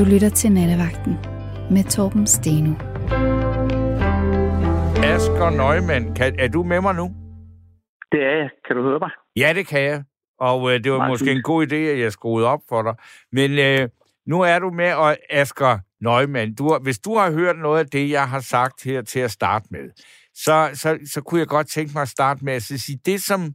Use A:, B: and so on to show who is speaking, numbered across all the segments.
A: Du lytter til Nattevagten med Torben Steno.
B: Asger Nøgman, kan, er du med mig nu?
C: Det er jeg. Kan du høre mig?
B: Ja, det kan jeg. Og øh, det var
C: Meget
B: måske
C: fint.
B: en god idé, at jeg skruede op for dig. Men øh, nu er du med, og Asger Nøgman, du, hvis du har hørt noget af det, jeg har sagt her til at starte med, så, så, så kunne jeg godt tænke mig at starte med at sige, det som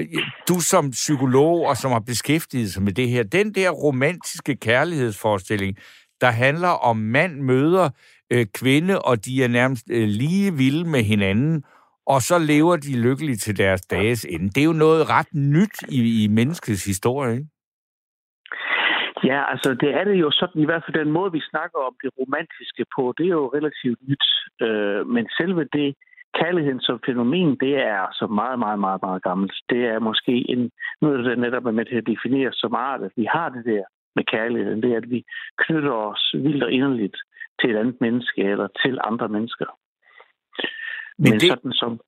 B: Øh, du som psykolog og som har beskæftiget sig med det her, den der romantiske kærlighedsforestilling, der handler om mand møder øh, kvinde, og de er nærmest øh, lige vilde med hinanden, og så lever de lykkeligt til deres dages ende. Det er jo noget ret nyt i, i menneskets historie, ikke?
C: Ja, altså det er det jo sådan, i hvert fald den måde, vi snakker om det romantiske på, det er jo relativt nyt. Øh, men selve det, kærligheden som fænomen, det er altså meget, meget, meget, meget gammelt. Det er måske en, noget, der netop er med til at definere som art, at vi har det der med kærligheden. Det er, at vi knytter os vildt og inderligt til et andet menneske eller til andre mennesker.
B: Men
C: Men,
B: det...
C: sådan som...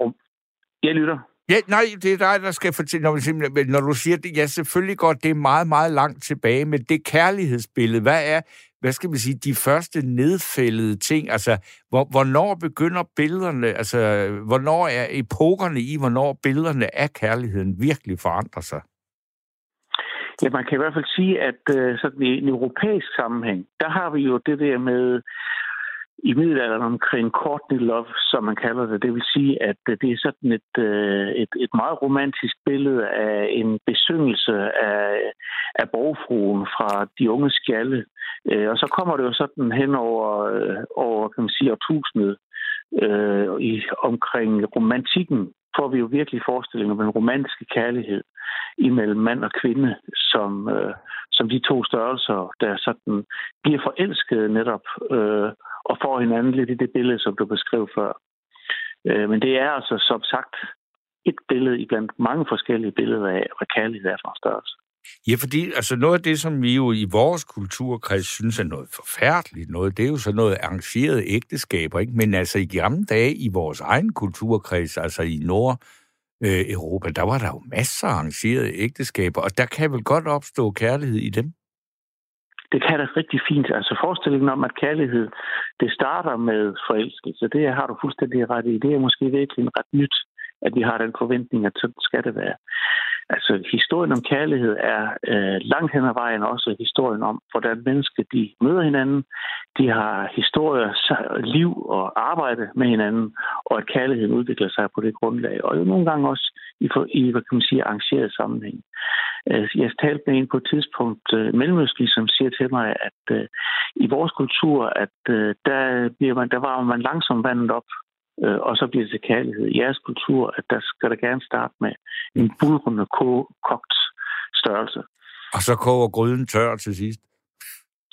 C: Jeg lytter.
B: Ja, nej, det er dig, der skal fortælle, når, vi simpelthen- når du siger det. Ja, selvfølgelig godt, det er meget, meget langt tilbage, men det kærlighedsbillede, hvad er, hvad skal vi sige, de første nedfældede ting? Altså, hvor, hvornår begynder billederne, altså, hvornår er epokerne i, hvornår billederne af kærligheden virkelig forandrer sig?
C: Ja, man kan i hvert fald sige, at øh, sådan i en europæisk sammenhæng, der har vi jo det der med i middelalderen omkring Courtney Love, som man kalder det. Det vil sige, at øh, det er sådan et, øh, et, et meget romantisk billede af en besyngelse af, af borgfruen fra de unge skalle. Øh, og så kommer det jo sådan hen over, over kan man sige, årtusindet øh, i, omkring romantikken, får vi jo virkelig forestillinger om den romantiske kærlighed imellem mand og kvinde, som, øh, som de to størrelser, der sådan bliver forelskede netop øh, og får hinanden lidt i det billede, som du beskrev før. Øh, men det er altså som sagt et billede i blandt mange forskellige billeder af, hvad kærlighed er for en størrelse.
B: Ja, fordi altså noget af det, som vi jo i vores kulturkreds synes er noget forfærdeligt noget, det er jo så noget arrangeret ægteskaber, ikke? Men altså i gamle dage i vores egen kulturkreds, altså i Nord, øh, Europa, der var der jo masser af arrangerede ægteskaber, og der kan vel godt opstå kærlighed i dem?
C: Det kan da rigtig fint. Altså forestillingen om, at kærlighed, det starter med forelskelse, det har du fuldstændig ret i. Det er måske virkelig ret nyt, at vi har den forventning, at sådan skal det være. Altså, historien om kærlighed er øh, langt hen ad vejen også historien om, hvordan mennesker de møder hinanden. De har historier, liv og arbejde med hinanden, og at kærligheden udvikler sig på det grundlag. Og jo nogle gange også i, i hvad kan man sige, arrangeret sammenhæng. Øh, Jeg talte med en på et tidspunkt øh, mellemøstlig, som siger til mig, at øh, i vores kultur, at øh, der, bliver man, der var man langsomt vandet op, øh, og så bliver det til kærlighed. I jeres kultur, at der skal der gerne starte med en bulrende ko- kogt størrelse.
B: Og så koger gryden tør til sidst.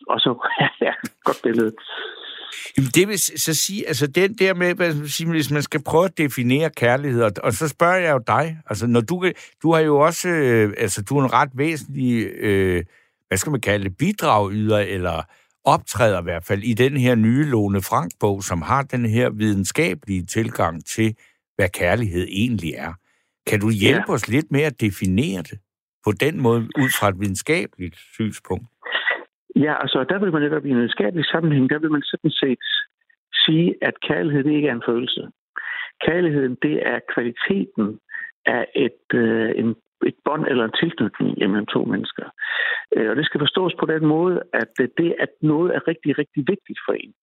C: Og så, ja, ja, godt billede.
B: Jamen, det vil så sige, altså den der med, hvad man sige, hvis man skal prøve at definere kærlighed, og, og så spørger jeg jo dig, altså når du, du har jo også, øh, altså du er en ret væsentlig, øh, hvad skal man kalde det, bidragyder, eller optræder i hvert fald i den her nye Lone Frank-bog, som har den her videnskabelige tilgang til, hvad kærlighed egentlig er. Kan du hjælpe
C: Ja.
B: os lidt med at definere det på den måde, ud fra et videnskabeligt synspunkt?
C: Ja, altså der vil man netop i en videnskabelig sammenhæng, der vil man sådan set sige, at kærlighed det ikke er en følelse. Kærligheden, det er kvaliteten af et, øh, en, et bånd eller en tilknytning mellem to mennesker. Øh, og det skal forstås på den måde, at det, at noget er rigtig, rigtig vigtigt for en,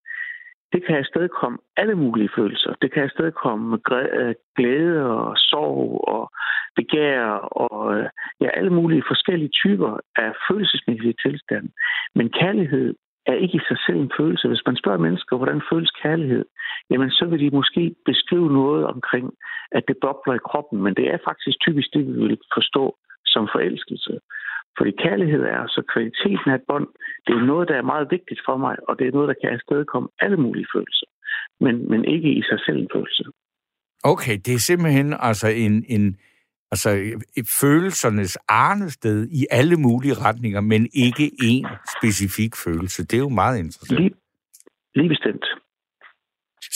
C: det kan afstedkomme alle mulige følelser. Det kan afstedkomme øh, glæde og sorg og begær og øh, ja, alle mulige forskellige typer af følelsesmæssige tilstande. Men kærlighed er ikke i sig selv en følelse. Hvis man spørger mennesker, hvordan føles kærlighed, jamen så vil de måske beskrive noget omkring, at det bobler i kroppen, men det er faktisk typisk det, vi vil forstå som forelskelse. Fordi kærlighed er så kvaliteten af et bånd, det er noget, der er meget vigtigt for mig, og det er noget, der kan afstedkomme alle mulige følelser, men, men ikke i sig selv en følelse.
B: Okay, det er simpelthen altså en, en altså følelsernes arnested i alle mulige retninger, men ikke én specifik følelse. Det er jo meget interessant.
C: Lige, lige bestemt.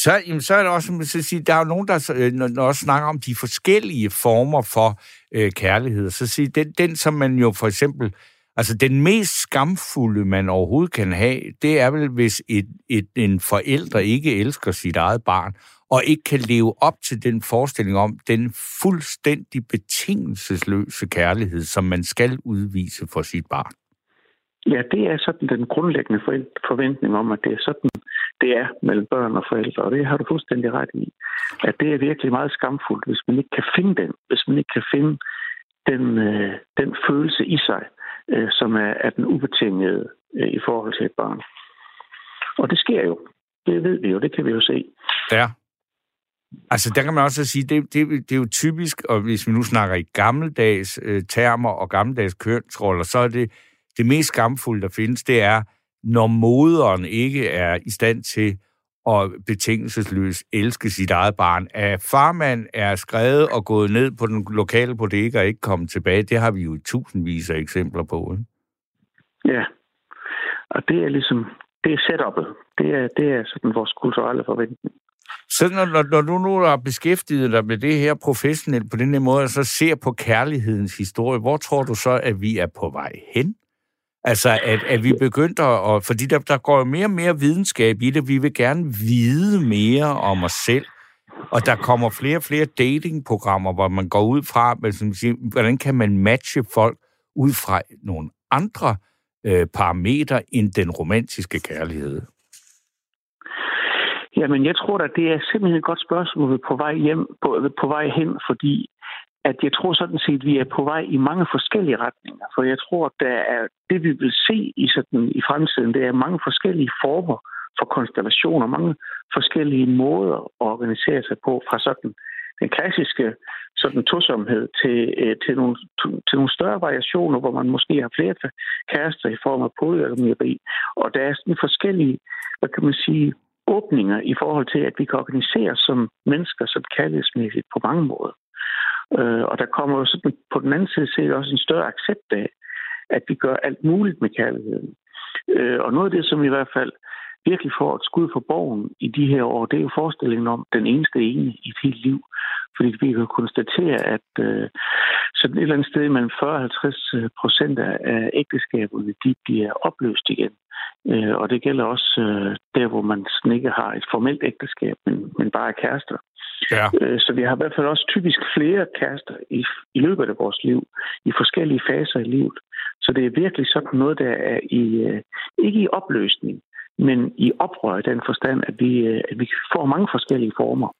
B: Så, jamen, så er det også, som jeg sige, der er jo nogen, der øh, når, når også snakker om de forskellige former for øh, kærlighed. Så sige, den, den, som man jo for eksempel, Altså, den mest skamfulde, man overhovedet kan have, det er vel, hvis et, et, en forælder ikke elsker sit eget barn, og ikke kan leve op til den forestilling om den fuldstændig betingelsesløse kærlighed, som man skal udvise for sit barn.
C: Ja, det er sådan den grundlæggende forventning om, at det er sådan, det er mellem børn og forældre. Og det har du fuldstændig ret i. At det er virkelig meget skamfuldt, hvis man ikke kan finde den. Hvis man ikke kan finde den, øh, den følelse i sig, øh, som er, er den ubetingede øh, i forhold til et barn. Og det sker jo. Det ved vi jo. Det kan vi jo se.
B: Ja. Altså, der kan man også sige, det, det, det er jo typisk, og hvis vi nu snakker i gammeldags øh, termer og gammeldags kønsroller, så er det det mest skamfulde, der findes, det er, når moderen ikke er i stand til at betingelsesløst elske sit eget barn. At farmand er skrevet og gået ned på den lokale bodega og ikke kommet tilbage, det har vi jo tusindvis af eksempler på. Ikke?
C: Ja, og det er ligesom, det er setup'et. Det er, det er sådan vores kulturelle forventning.
B: Så når, når, når du nu har beskæftiget dig med det her professionelt på den her måde, og så ser på kærlighedens historie, hvor tror du så, at vi er på vej hen? Altså, at, at vi begyndte at... Fordi der, der går jo mere og mere videnskab i det. Vi vil gerne vide mere om os selv. Og der kommer flere og flere datingprogrammer, hvor man går ud fra, hvordan kan man matche folk ud fra nogle andre øh, parametre end den romantiske kærlighed?
C: Jamen, jeg tror at det er simpelthen et godt spørgsmål på vej hjem, på, på vej hen, fordi at jeg tror sådan set, at vi er på vej i mange forskellige retninger. For jeg tror, at der er, det, vi vil se i, sådan, i fremtiden, det er mange forskellige former for konstellationer, mange forskellige måder at organisere sig på, fra sådan den klassiske sådan tosomhed til, øh, til, nogle, til nogle større variationer, hvor man måske har flere kærester i form af polyamori. Og der er sådan forskellige, hvad kan man sige, åbninger i forhold til, at vi kan organisere som mennesker, som kærlighedsmæssigt på mange måder. Øh, og der kommer jo sådan på den anden side set også en større accept af, at vi gør alt muligt med kærligheden. Øh, og noget af det, som i hvert fald virkelig får et skud for borgen i de her år, det er jo forestillingen om den eneste ene i et helt liv. Fordi vi kan konstatere, at øh, sådan et eller andet sted mellem 40-50 procent af ægteskaberne, de bliver opløst igen. Øh, og det gælder også øh, der, hvor man sådan ikke har et formelt ægteskab, men, men bare er kærester. Ja. Øh, så vi har i hvert fald også typisk flere kærester i, i løbet af vores liv, i forskellige faser i livet. Så det er virkelig sådan noget, der er i, øh, ikke i opløsning, men i oprør i den forstand, at vi, øh, at vi får mange forskellige former.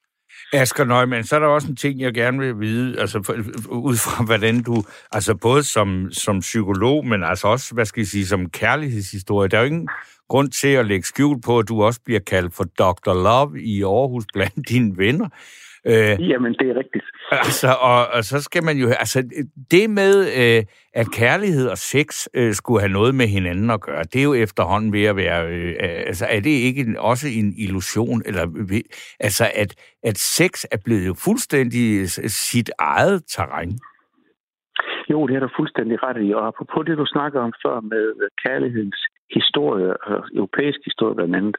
B: Asger Nøgman, så er der også en ting, jeg gerne vil vide, altså ud fra hvordan du, altså både som, som psykolog, men altså også, hvad skal jeg sige, som kærlighedshistorie. Der er jo ingen grund til at lægge skjul på, at du også bliver kaldt for Dr. Love i Aarhus blandt dine venner.
C: Øh, Jamen, det er rigtigt.
B: Altså, og, og så skal man jo... Altså, det med, øh, at kærlighed og sex øh, skulle have noget med hinanden at gøre, det er jo efterhånden ved at være... Øh, altså, er det ikke en, også en illusion? Eller, altså, at, at sex er blevet jo fuldstændig sit eget terræn?
C: Jo, det er du fuldstændig ret i. Og på det, du snakker om før med kærlighedens historie, og europæisk historie blandt andet,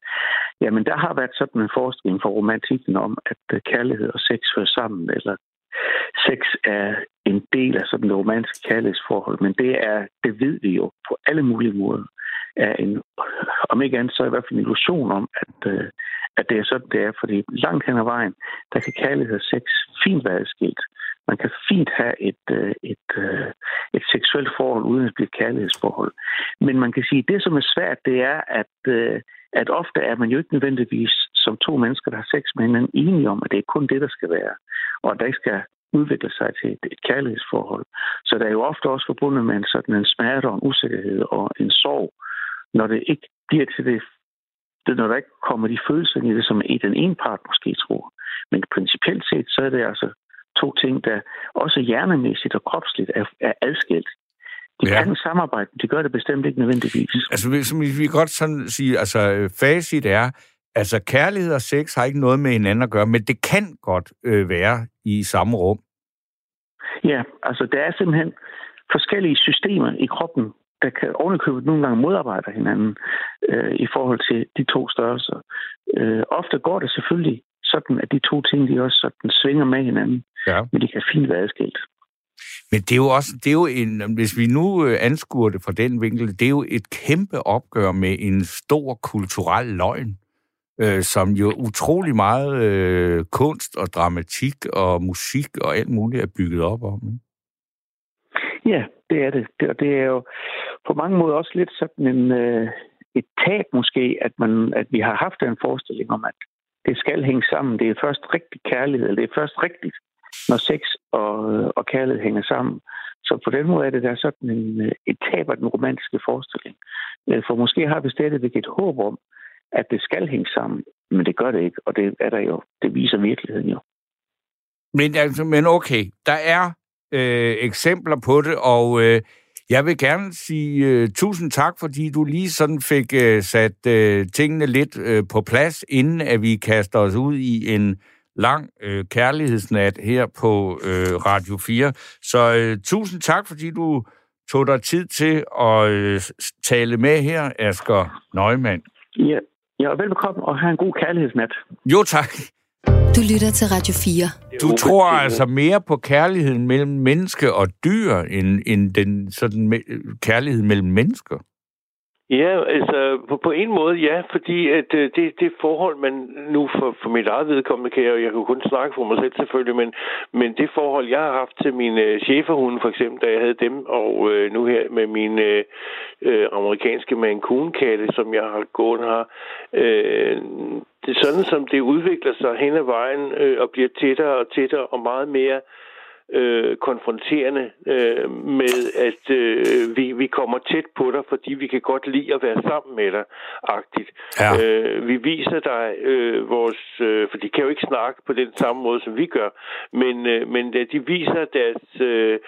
C: jamen der har været sådan en forskning for romantikken om, at øh, kærlighed og sex hører sammen, eller sex er en del af sådan et romantisk kærlighedsforhold, men det er, det ved vi jo på alle mulige måder, er en, om ikke andet, så i hvert fald en illusion om, at, øh, at det er sådan, det er. Fordi langt hen ad vejen, der kan kærlighed og sex fint være adskilt. Man kan fint have et, øh, et, øh, et seksuelt forhold uden at blive et kærlighedsforhold. Men man kan sige, at det, som er svært, det er, at, øh, at ofte er man jo ikke nødvendigvis som to mennesker, der har sex med hinanden, enige om, at det er kun det, der skal være. Og at der ikke skal udvikle sig til et, et kærlighedsforhold. Så der er jo ofte også forbundet med en sådan en smerte og en usikkerhed og en sorg, når det ikke bliver til det, det når der ikke kommer de følelser i det, som i den ene part måske tror. Men principielt set, så er det altså to ting, der også hjernemæssigt og kropsligt er, er adskilt. De ja. kan samarbejde, de gør det bestemt ikke nødvendigvis.
B: Altså, som vi, vi godt sådan sige, altså, facit er, altså, kærlighed og sex har ikke noget med hinanden at gøre, men det kan godt øh, være i samme rum.
C: Ja, altså, der er simpelthen forskellige systemer i kroppen, der kan ovenikøbet nogle gange modarbejde hinanden øh, i forhold til de to størrelser. Øh, ofte går det selvfølgelig sådan, at de to ting, de også sådan svinger med hinanden. Ja. Men de kan fint være adskilt.
B: Men det er jo også, det er jo en, hvis vi nu øh, anskuer det fra den vinkel, det er jo et kæmpe opgør med en stor kulturel løgn, øh, som jo utrolig meget øh, kunst og dramatik og musik og alt muligt er bygget op om. Ikke?
C: Ja, det er det. Og det er jo på mange måder også lidt sådan en, øh, et tab måske, at, man, at vi har haft en forestilling om, at det skal hænge sammen. Det er først rigtig kærlighed, eller det er først rigtigt, når sex og, og kærlighed hænger sammen. Så på den måde er det der sådan en, et tab af den romantiske forestilling. Øh, for måske har vi stadigvæk et håb om, at det skal hænge sammen, men det gør det ikke, og det er der jo. Det viser virkeligheden jo.
B: Men, altså, men okay, der er øh, eksempler på det, og øh, jeg vil gerne sige øh, tusind tak, fordi du lige sådan fik øh, sat øh, tingene lidt øh, på plads, inden at vi kaster os ud i en lang øh, kærlighedsnat her på øh, Radio 4. Så øh, tusind tak, fordi du tog dig tid til at øh, tale med her, Asger Nøgman.
C: Ja, ja, velkommen og have en god kærlighedsnat.
B: Jo, tak.
A: Du lytter til Radio 4.
B: Du tror altså mere på kærligheden mellem menneske og dyr, end, end den sådan me- kærlighed mellem mennesker?
D: Ja, altså på, på en måde ja, fordi at øh, det, det forhold, man nu for, for mit eget vedkommende kan jeg, jeg kan kun snakke for mig selv selvfølgelig, men, men det forhold, jeg har haft til mine øh, cheferhunde for eksempel, da jeg havde dem, og øh, nu her med mine øh, øh amerikanske mancoon-katte, som jeg har gået her, øh, det er sådan, som det udvikler sig hen ad vejen øh, og bliver tættere og tættere og meget mere øh, øh, konfronterende øh, med, at øh, vi, vi kommer tæt på dig, fordi vi kan godt lide at være sammen med dig, agtigt. Ja. Øh, vi viser dig øh, vores... Øh, for de kan jo ikke snakke på den samme måde, som vi gør, men, øh, men de viser deres øh,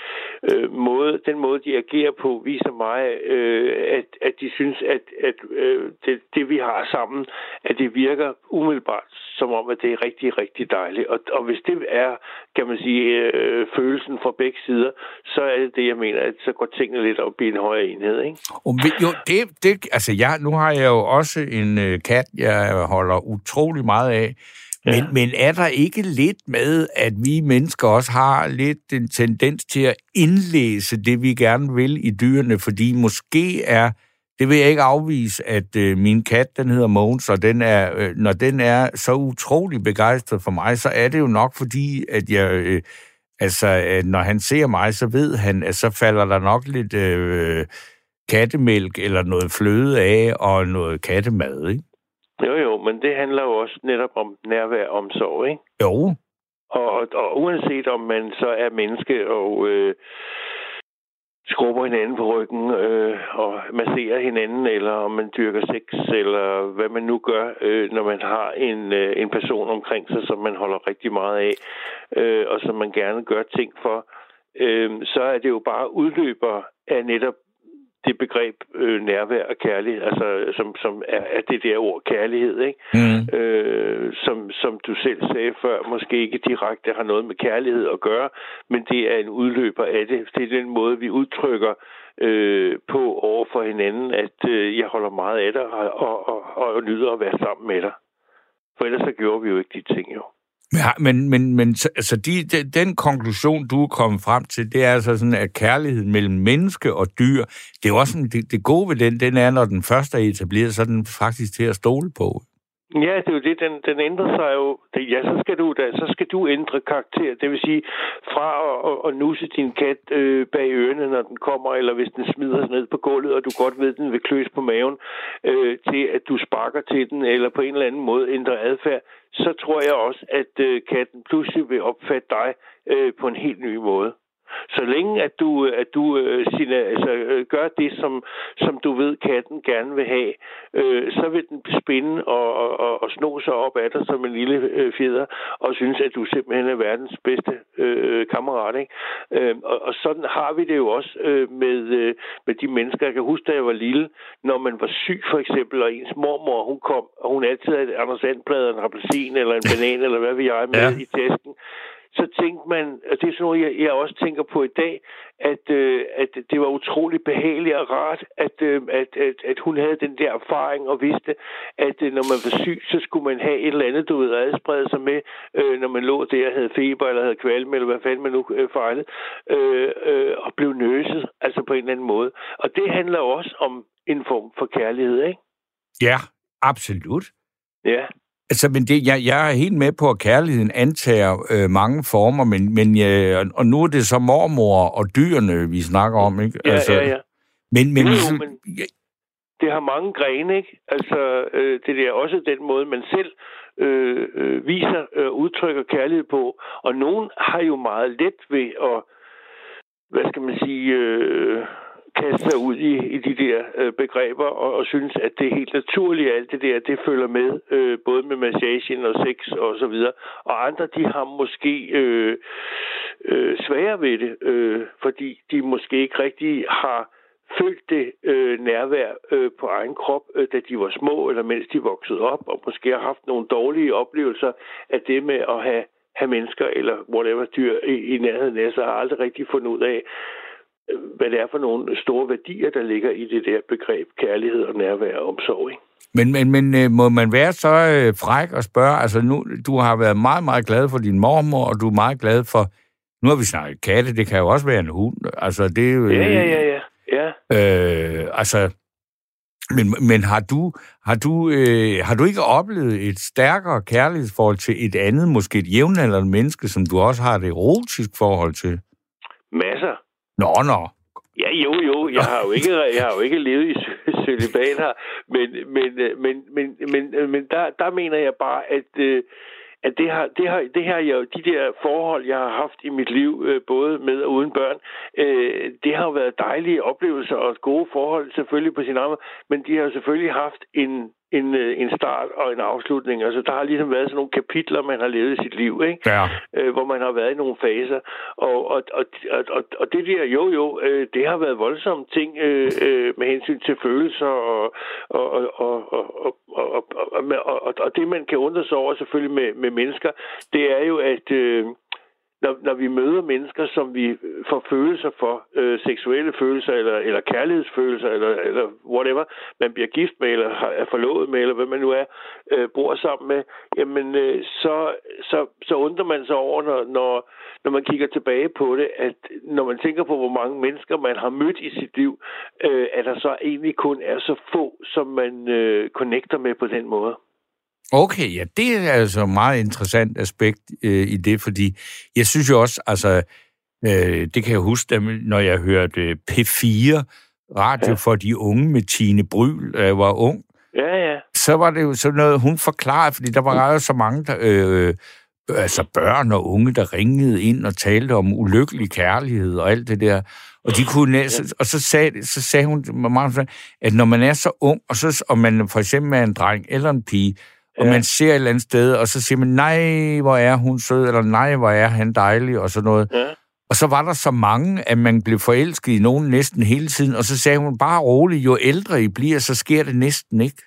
D: øh, måde, den måde, de agerer på, viser mig, øh, at, at de synes, at, at øh, det, det, vi har sammen, at det virker umiddelbart som om, at det er rigtig, rigtig dejligt. Og, og hvis det er, kan man sige, øh, følelsen fra begge sider, så er det det, jeg mener, at så går tingene lidt op i en højere enhed, ikke?
B: Og, jo, det, det, altså jeg, nu har jeg jo også en øh, kat, jeg holder utrolig meget af, men, ja. men er der ikke lidt med, at vi mennesker også har lidt en tendens til at indlæse det, vi gerne vil i dyrene, fordi måske er det vil jeg ikke afvise, at øh, min kat, den hedder Mogens, og den er, øh, når den er så utrolig begejstret for mig, så er det jo nok fordi, at jeg, øh, altså, at når han ser mig, så ved han, at så falder der nok lidt øh, kattemælk eller noget fløde af, og noget kattemad, ikke?
D: Jo, jo, men det handler jo også netop om nærvær og omsorg, ikke?
B: Jo.
D: Og, og, og uanset om man så er menneske og... Øh, skrubber hinanden på ryggen øh, og masserer hinanden, eller om man dyrker sex, eller hvad man nu gør, øh, når man har en, øh, en person omkring sig, som man holder rigtig meget af, øh, og som man gerne gør ting for, øh, så er det jo bare udløber af netop det begreb øh, nærvær og kærlighed, altså som, som er, er det der ord kærlighed, ikke? Mm. Øh, som, som du selv sagde før, måske ikke direkte har noget med kærlighed at gøre, men det er en udløber af det. Det er den måde, vi udtrykker øh, på over for hinanden, at øh, jeg holder meget af dig og, og, og, og nyder at være sammen med dig. For ellers så gjorde vi jo ikke de ting, jo.
B: Ja, men, men, men altså de, de, den konklusion, du er kommet frem til, det er altså sådan, at kærlighed mellem menneske og dyr, det er også sådan, det, det gode ved den, den er, når den første er etableret, så er den faktisk til at stole på.
D: Ja, det er jo det. Den, den ændrer sig jo. Det, ja, så skal, du, da, så skal du ændre karakter. Det vil sige, fra at, at, at nusse din kat øh, bag ørerne, når den kommer, eller hvis den smider sig ned på gulvet, og du godt ved, at den vil kløs på maven, øh, til at du sparker til den, eller på en eller anden måde ændrer adfærd, så tror jeg også, at øh, katten pludselig vil opfatte dig øh, på en helt ny måde. Så længe at du, at du øh, sine, altså, øh, gør det, som, som du ved, katten gerne vil have, øh, så vil den spænde og, og, og sno sig op af dig som en lille øh, fjeder, og synes, at du simpelthen er verdens bedste øh, kammerat. Ikke? Øh, og, og sådan har vi det jo også øh, med, øh, med de mennesker. Jeg kan huske, da jeg var lille, når man var syg for eksempel, og ens mormor, hun kom, og hun altid havde Anders Andblad, en appelsin eller en banan, eller hvad vi jeg med ja. i tasken, så tænkte man, og det er sådan noget, jeg, jeg også tænker på i dag, at, øh, at det var utroligt behageligt og rart, at, øh, at, at, at hun havde den der erfaring og vidste, at øh, når man var syg, så skulle man have et eller andet, du ved, at adsprede sig med, øh, når man lå der og havde feber eller havde kvalme, eller hvad fanden man nu øh, fejlede, øh, øh, og blev nøset, altså på en eller anden måde. Og det handler også om en form for kærlighed, ikke?
B: Ja, absolut.
D: Ja.
B: Altså, men det, jeg, jeg er helt med på, at kærligheden antager øh, mange former, men, men øh, og nu er det så mormor og dyrene, vi snakker om, ikke?
D: Ja, altså, ja, ja.
B: Men, men,
D: Jo, jo,
B: ligesom,
D: men- Det har mange grene, ikke? Altså, øh, det er også den måde, man selv øh, øh, viser øh, udtrykker kærlighed på. Og nogen har jo meget let ved at, hvad skal man sige, øh, kaste sig ud i, i de der øh, begreber og, og synes, at det er helt naturligt, at alt det der, det følger med, øh, både med massagen og sex og så videre. Og andre, de har måske øh, øh, sværere ved det, øh, fordi de måske ikke rigtig har følt det øh, nærvær øh, på egen krop, øh, da de var små, eller mens de voksede op, og måske har haft nogle dårlige oplevelser af det med at have, have mennesker eller whatever dyr i, i nærheden af sig, har aldrig rigtig fundet ud af, hvad det er for nogle store værdier, der ligger i det der begreb kærlighed og nærvær og omsorg. Ikke?
B: men, men, men øh, må man være så øh, fræk og spørge, altså nu, du har været meget, meget glad for din mormor, og du er meget glad for, nu har vi snakket katte, det kan jo også være en hund, altså det er jo...
D: Ja, ja, ja, ja. ja.
B: Øh, altså, men, men har du, har, du, øh, har du ikke oplevet et stærkere kærlighedsforhold til et andet, måske et jævnaldrende menneske, som du også har et erotisk forhold til?
D: Masser.
B: Nå, nå.
D: Ja, jo, jo. Jeg har jo ikke, jeg har jo ikke levet i celibat her, men, men, øh, men, men, men, øh, men der, der mener jeg bare, at, øh, at det har, det har, det her, jeg, de der forhold, jeg har haft i mit liv, både med og uden børn, det har jo været dejlige oplevelser og gode forhold selvfølgelig på sin arm. men de har selvfølgelig haft en, en, øh, en start og en afslutning. Altså, der har ligesom været sådan nogle kapitler, man har levet i sit liv, ikke?
B: Ja.
D: øh, hvor man har været i nogle faser. Og, og, og, og, og, det der, jo jo, øh, det har været voldsomme ting øh, øh, med hensyn til følelser og, og, og, og, og, og, og, og, og, og, og det, man kan undre sig over selvfølgelig med, med mennesker, det er jo, at... Øh, når, når vi møder mennesker, som vi får følelser for, øh, seksuelle følelser, eller, eller kærlighedsfølelser, eller, eller whatever, man bliver gift med, eller har- er forlovet med, eller hvad man nu er, øh, bor sammen med, jamen øh, så, så, så undrer man sig over, når, når, når man kigger tilbage på det, at når man tænker på, hvor mange mennesker man har mødt i sit liv, øh, at der så egentlig kun er så få, som man øh, connecter med på den måde.
B: Okay, ja, det er altså et meget interessant aspekt øh, i det, fordi jeg synes jo også, altså, øh, det kan jeg huske, når jeg hørte øh, P4 radio
D: Ja.
B: for de unge med Tine Bryl, da jeg var ung,
D: Ja, ja.
B: så var det jo sådan noget, hun forklarede, fordi der var jo så mange, der, øh, altså børn og unge, der ringede ind og talte om ulykkelig kærlighed og alt det der. Og, de kunne næste, og så, sagde, så sagde hun, meget, at når man er så ung, og, så, og man for eksempel er en dreng eller en pige, og
D: Ja.
B: man ser et eller andet sted, og så siger man, nej, hvor er hun sød, eller nej, hvor er han dejlig, og sådan noget.
D: Ja.
B: Og så var der så mange, at man blev forelsket i nogen næsten hele tiden, og så sagde hun, bare roligt, jo ældre I bliver, så sker det næsten ikke.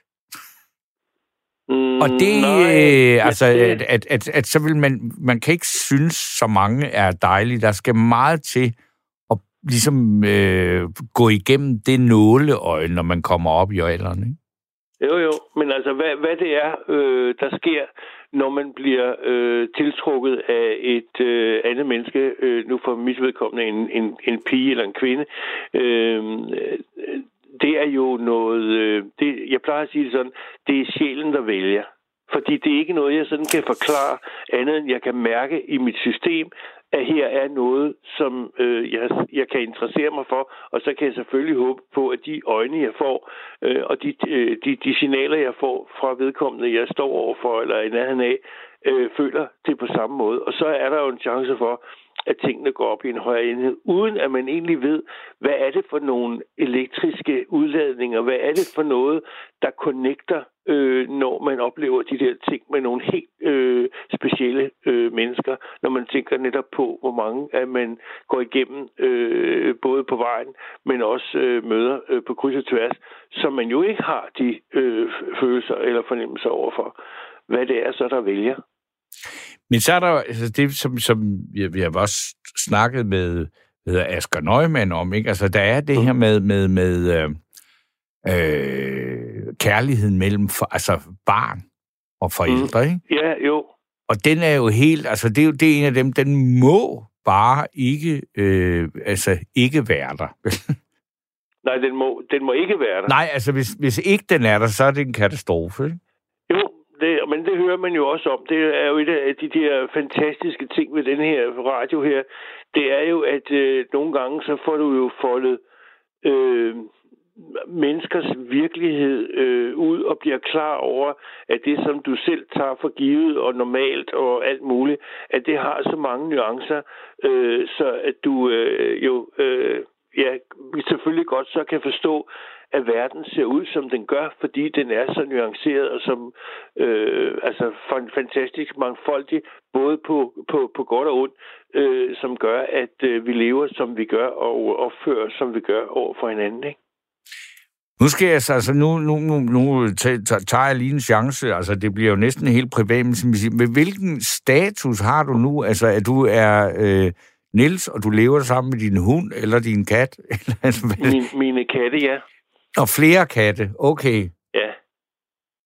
D: Mm,
B: Og det,
D: nej,
B: øh, altså,
D: det-
B: at, at, at, at så vil man, man kan ikke synes, så mange er dejlige. Der skal meget til at ligesom øh, gå igennem det nåleøje, når man kommer op i alderen. Ikke?
D: Jo, jo, men altså, hvad, hvad det er, øh, der sker, når man bliver øh, tiltrukket af et øh, andet menneske, øh, nu for mit vedkommende en, en, en pige eller en kvinde, øh, det er jo noget, øh, det, jeg plejer at sige det sådan, det er sjælen, der vælger. Fordi det er ikke noget, jeg sådan kan forklare andet, end jeg kan mærke i mit system, at her er noget, som øh, jeg, jeg kan interessere mig for, og så kan jeg selvfølgelig håbe på, at de øjne, jeg får, øh, og de, øh, de, de signaler, jeg får fra vedkommende, jeg står overfor, eller i nærheden af, øh, føler det på samme måde. Og så er der jo en chance for, at tingene går op i en højere enhed, uden at man egentlig ved, hvad er det for nogle elektriske udladninger, hvad er det for noget, der connecter, øh, når man oplever de der ting med nogle helt øh, specielle øh, mennesker, når man tænker netop på, hvor mange at man går igennem, øh, både på vejen, men også øh, møder øh, på kryds og tværs, som man jo ikke har de øh, følelser eller fornemmelser overfor. Hvad det er så, der vælger.
B: Men så er der altså det, som, som vi, vi har også snakket med hedder Asger Neumann om, ikke? Altså, der er det her med, med, med øh, øh, kærligheden mellem for, altså barn og forældre, mm. ikke?
D: Ja, jo.
B: Og den er jo helt, altså det er jo det er en af dem, den må bare ikke, øh, altså ikke være der.
D: Nej, den må, den må ikke være der.
B: Nej, altså hvis, hvis ikke den er der, så er det en katastrofe, ikke?
D: Det, men det hører man jo også om. Det er jo et af de der fantastiske ting ved den her radio her. Det er jo, at øh, nogle gange så får du jo foldet øh, menneskers virkelighed øh, ud og bliver klar over, at det, som du selv tager for givet og normalt og alt muligt, at det har så mange nuancer, øh, så at du øh, jo øh, ja, selvfølgelig godt så kan forstå, at verden ser ud, som den gør, fordi den er så nuanceret og som øh, altså fantastisk mangfoldig, både på, på, på godt og ondt, øh, som gør, at øh, vi lever, som vi gør, og opfører, som vi gør over for hinanden. Ikke?
B: Nu skal jeg så, altså nu, nu, nu, nu tager jeg lige en chance, altså det bliver jo næsten helt privat, men hvilken status har du nu? Altså, at du er øh, Nils, og du lever sammen med din hund eller din kat?
D: Altså, Min, mine katte, ja.
B: Og flere katte, okay.
D: Ja,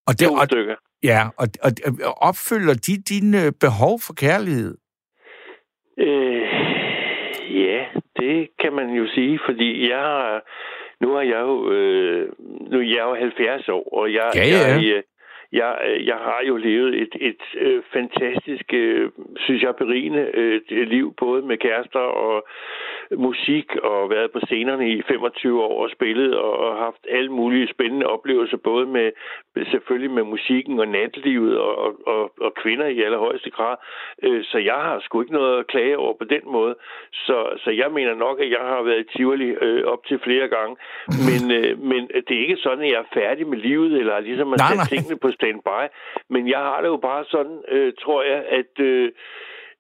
B: og det,
D: to
B: og,
D: stykker.
B: Ja, og, og, og opfylder de dine behov for kærlighed?
D: Øh, ja, det kan man jo sige, fordi jeg har, nu er jeg jo, øh, nu er jeg jo 70 år, og jeg,
B: ja, ja.
D: jeg, jeg, jeg har jo levet et, et øh, fantastisk, øh, synes jeg, berigende øh, liv, både med kærester og musik, og været på scenerne i 25 år og spillet, og, og haft alle mulige spændende oplevelser, både med selvfølgelig med musikken og natlivet og, og, og, og kvinder i allerhøjeste grad. Øh, så jeg har sgu ikke noget at klage over på den måde. Så, så jeg mener nok, at jeg har været i Tivoli øh, op til flere gange. Men, øh, men det er ikke sådan, at jeg er færdig med livet, eller ligesom at sætte tingene på standby. Men jeg har det jo bare sådan, øh, tror jeg, at... Øh,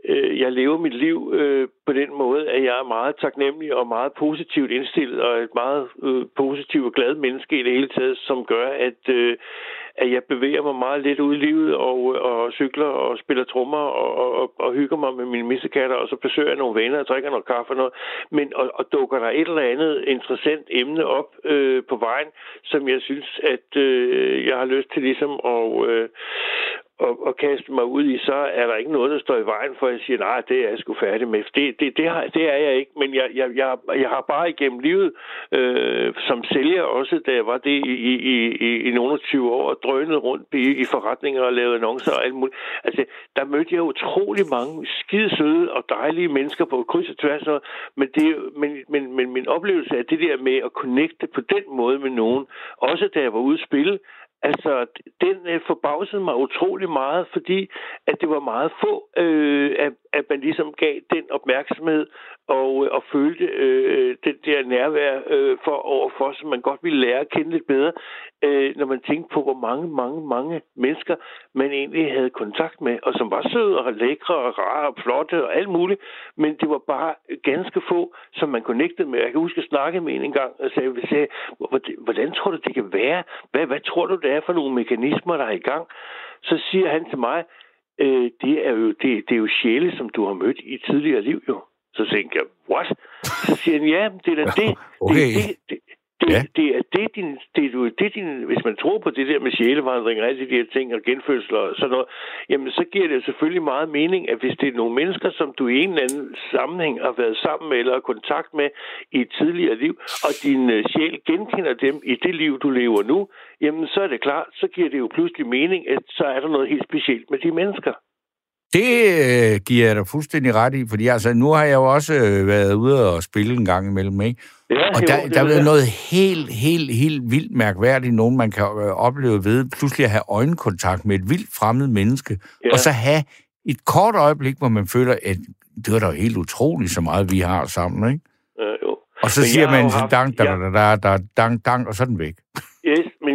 D: øh, jeg lever mit liv øh, på den måde, at jeg er meget taknemmelig og meget positivt indstillet, og et meget øh, positivt og glad menneske i det hele taget, som gør, at, øh, at jeg bevæger mig meget lidt ud i livet og, øh, og cykler og spiller trommer og, og, og hygger mig med mine missekatter, og så besøger jeg nogle venner og drikker noget kaffe og noget. Men og, og dukker der et eller andet interessant emne op øh, på vejen, som jeg synes, at øh, jeg har lyst til ligesom at, øh, og, og kaste mig ud i, så er der ikke noget, der står i vejen for, at jeg siger, nej, det er jeg sgu færdig med. Det, det, det, har, det er jeg ikke, men jeg, jeg, jeg, jeg har bare igennem livet øh, som sælger også, da jeg var det i, i, i, i nogle 20 år, og drønet rundt i, i forretninger og lavet annoncer og alt muligt. Altså, der mødte jeg utrolig mange skide søde og dejlige mennesker på kryds og tværs, og, men, det, men, men, men min oplevelse af det der med at connecte på den måde med nogen, også da jeg var ude at spille, Altså, den øh, forbavsede mig utrolig meget, fordi at det var meget få, øh, at, at man ligesom gav den opmærksomhed og, øh, og følte øh, det der nærvær øh, for overfor, som man godt ville lære at kende lidt bedre, øh, når man tænkte på, hvor mange, mange, mange mennesker man egentlig havde kontakt med, og som var søde og lækre og rare og flotte og alt muligt, men det var bare ganske få, som man connectede med. Jeg kan huske at snakke med en engang og sagde, sagde hvordan tror du, det kan være? Hvad, hvad tror du, det er for nogle mekanismer, der er i gang? Så siger han til mig, øh, det, er jo, det, det er jo sjæle, som du har mødt i tidligere liv jo. Så tænkte jeg, what? Så siger han, ja, det er da det.
B: Okay.
D: Det, det, det, det, ja. det er det, din, det, er, det din, hvis man tror på det der med sjælevandring og alle de her ting og genfødsler og sådan noget, jamen så giver det selvfølgelig meget mening, at hvis det er nogle mennesker, som du i en eller anden sammenhæng har været sammen med eller har kontakt med i et tidligere liv, og din uh, sjæl genkender dem i det liv, du lever nu, jamen så er det klart, så giver det jo pludselig mening, at så er der noget helt specielt med de mennesker.
B: Det øh, giver jeg dig fuldstændig ret i, fordi altså, nu har jeg jo også øh, været ude og spille en gang imellem, ikke?
D: Ja,
B: og
D: jo,
B: der,
D: det
B: der er noget helt, helt, helt vildt mærkværdigt, nogen man kan øh, opleve ved pludselig at have øjenkontakt med et vildt fremmed menneske,
D: Ja.
B: og så have et kort øjeblik, hvor man føler, at det var da helt utroligt, så meget vi har sammen, ikke?
D: Øh, jo.
B: Og så
D: Men
B: siger man,
D: jo haft-
B: dang, da,
D: ja.
B: da, da, da, dang, dang, og så er den væk.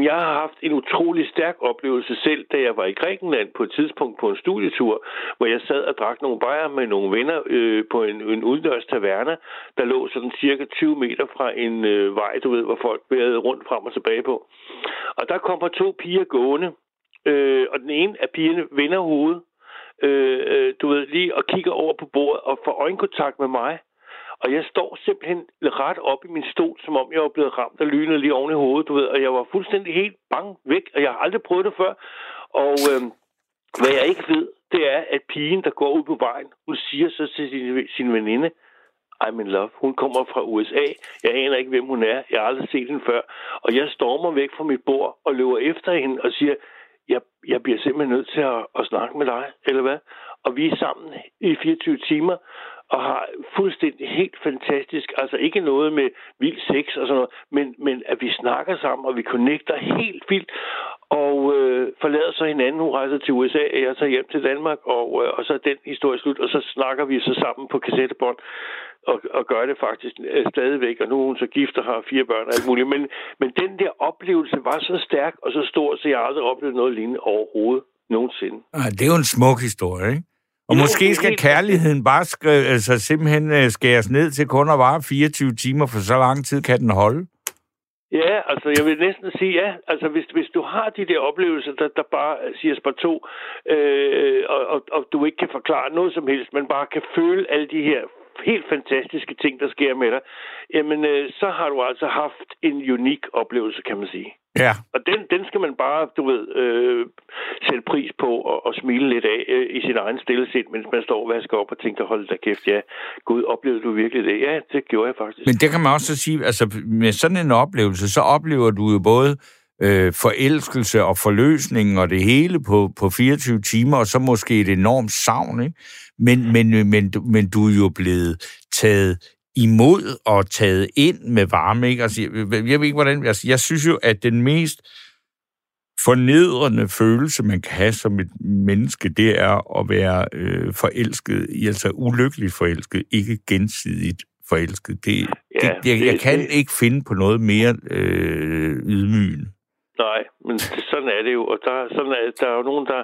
D: Jeg har haft en utrolig stærk oplevelse selv, da jeg var i Grækenland på et tidspunkt på en studietur, hvor jeg sad og drak nogle bajer med nogle venner øh, på en, en udendørs taverne, der lå sådan cirka 20 meter fra en øh, vej, du ved, hvor folk bærede rundt frem og tilbage på. Og der kommer to piger gående, øh, og den ene af pigerne vender hovedet øh, øh, du ved, lige og kigger over på bordet og får øjenkontakt med mig. Og jeg står simpelthen ret op i min stol, som om jeg var blevet ramt af lynet lige oven i hovedet, du ved. Og jeg var fuldstændig helt bange væk, og jeg har aldrig prøvet det før. Og øh, hvad jeg ikke ved, det er, at pigen, der går ud på vejen, hun siger så til sin, sin veninde, I'm in love. Hun kommer fra USA. Jeg aner ikke, hvem hun er. Jeg har aldrig set hende før. Og jeg stormer væk fra mit bord og løber efter hende og siger, jeg, jeg bliver simpelthen nødt til at, at snakke med dig, eller hvad? Og vi er sammen i 24 timer, og har fuldstændig helt fantastisk, altså ikke noget med vild sex og sådan noget, men, men at vi snakker sammen, og vi connecter helt vildt, og øh, forlader så hinanden. Hun rejser til USA, og jeg tager hjem til Danmark, og, øh, og så er den historie slut, og så snakker vi så sammen på kassettebånd, og, og gør det faktisk øh, stadigvæk, og nu er hun så gift og har fire børn og alt muligt. Men, men den der oplevelse var så stærk og så stor, så jeg aldrig oplevet noget lignende overhovedet nogensinde.
B: Ah, det er jo en smuk historie, ikke? Og jo, måske skal kærligheden bare skrive, altså simpelthen øh, skæres ned til kun at vare 24 timer, for så lang tid kan den holde.
D: Ja, altså jeg vil næsten sige ja. Altså hvis, hvis du har de der oplevelser, der, der bare siger spar to, øh, og, og, og du ikke kan forklare noget som helst, men bare kan føle alle de her helt fantastiske ting, der sker med dig, jamen øh, så har du altså haft en unik oplevelse, kan man sige.
B: Ja.
D: Og den, den skal man bare, du ved, øh, sætte pris på og, og smile lidt af øh, i sin egen stille mens man står og vasker op og tænker, hold da kæft, ja, Gud, oplevede du virkelig det? Ja, det gjorde jeg faktisk.
B: Men det kan man også sige, altså med sådan en oplevelse, så oplever du jo både øh, forelskelse og forløsning og det hele på, på 24 timer, og så måske et enormt savn, ikke? Men, men, men, men du er jo blevet taget imod og taget ind med varme. Ikke? Altså, jeg, jeg ved ikke, hvordan... Altså, jeg synes jo, at den mest fornedrende følelse, man kan have som et menneske, det er at være øh, forelsket, altså ulykkeligt forelsket, ikke gensidigt forelsket. Det, ja, det, jeg, jeg kan det, ikke finde på noget mere øh, ydmygende.
D: Nej, men sådan er det jo, og der, sådan er, der er jo nogen, der,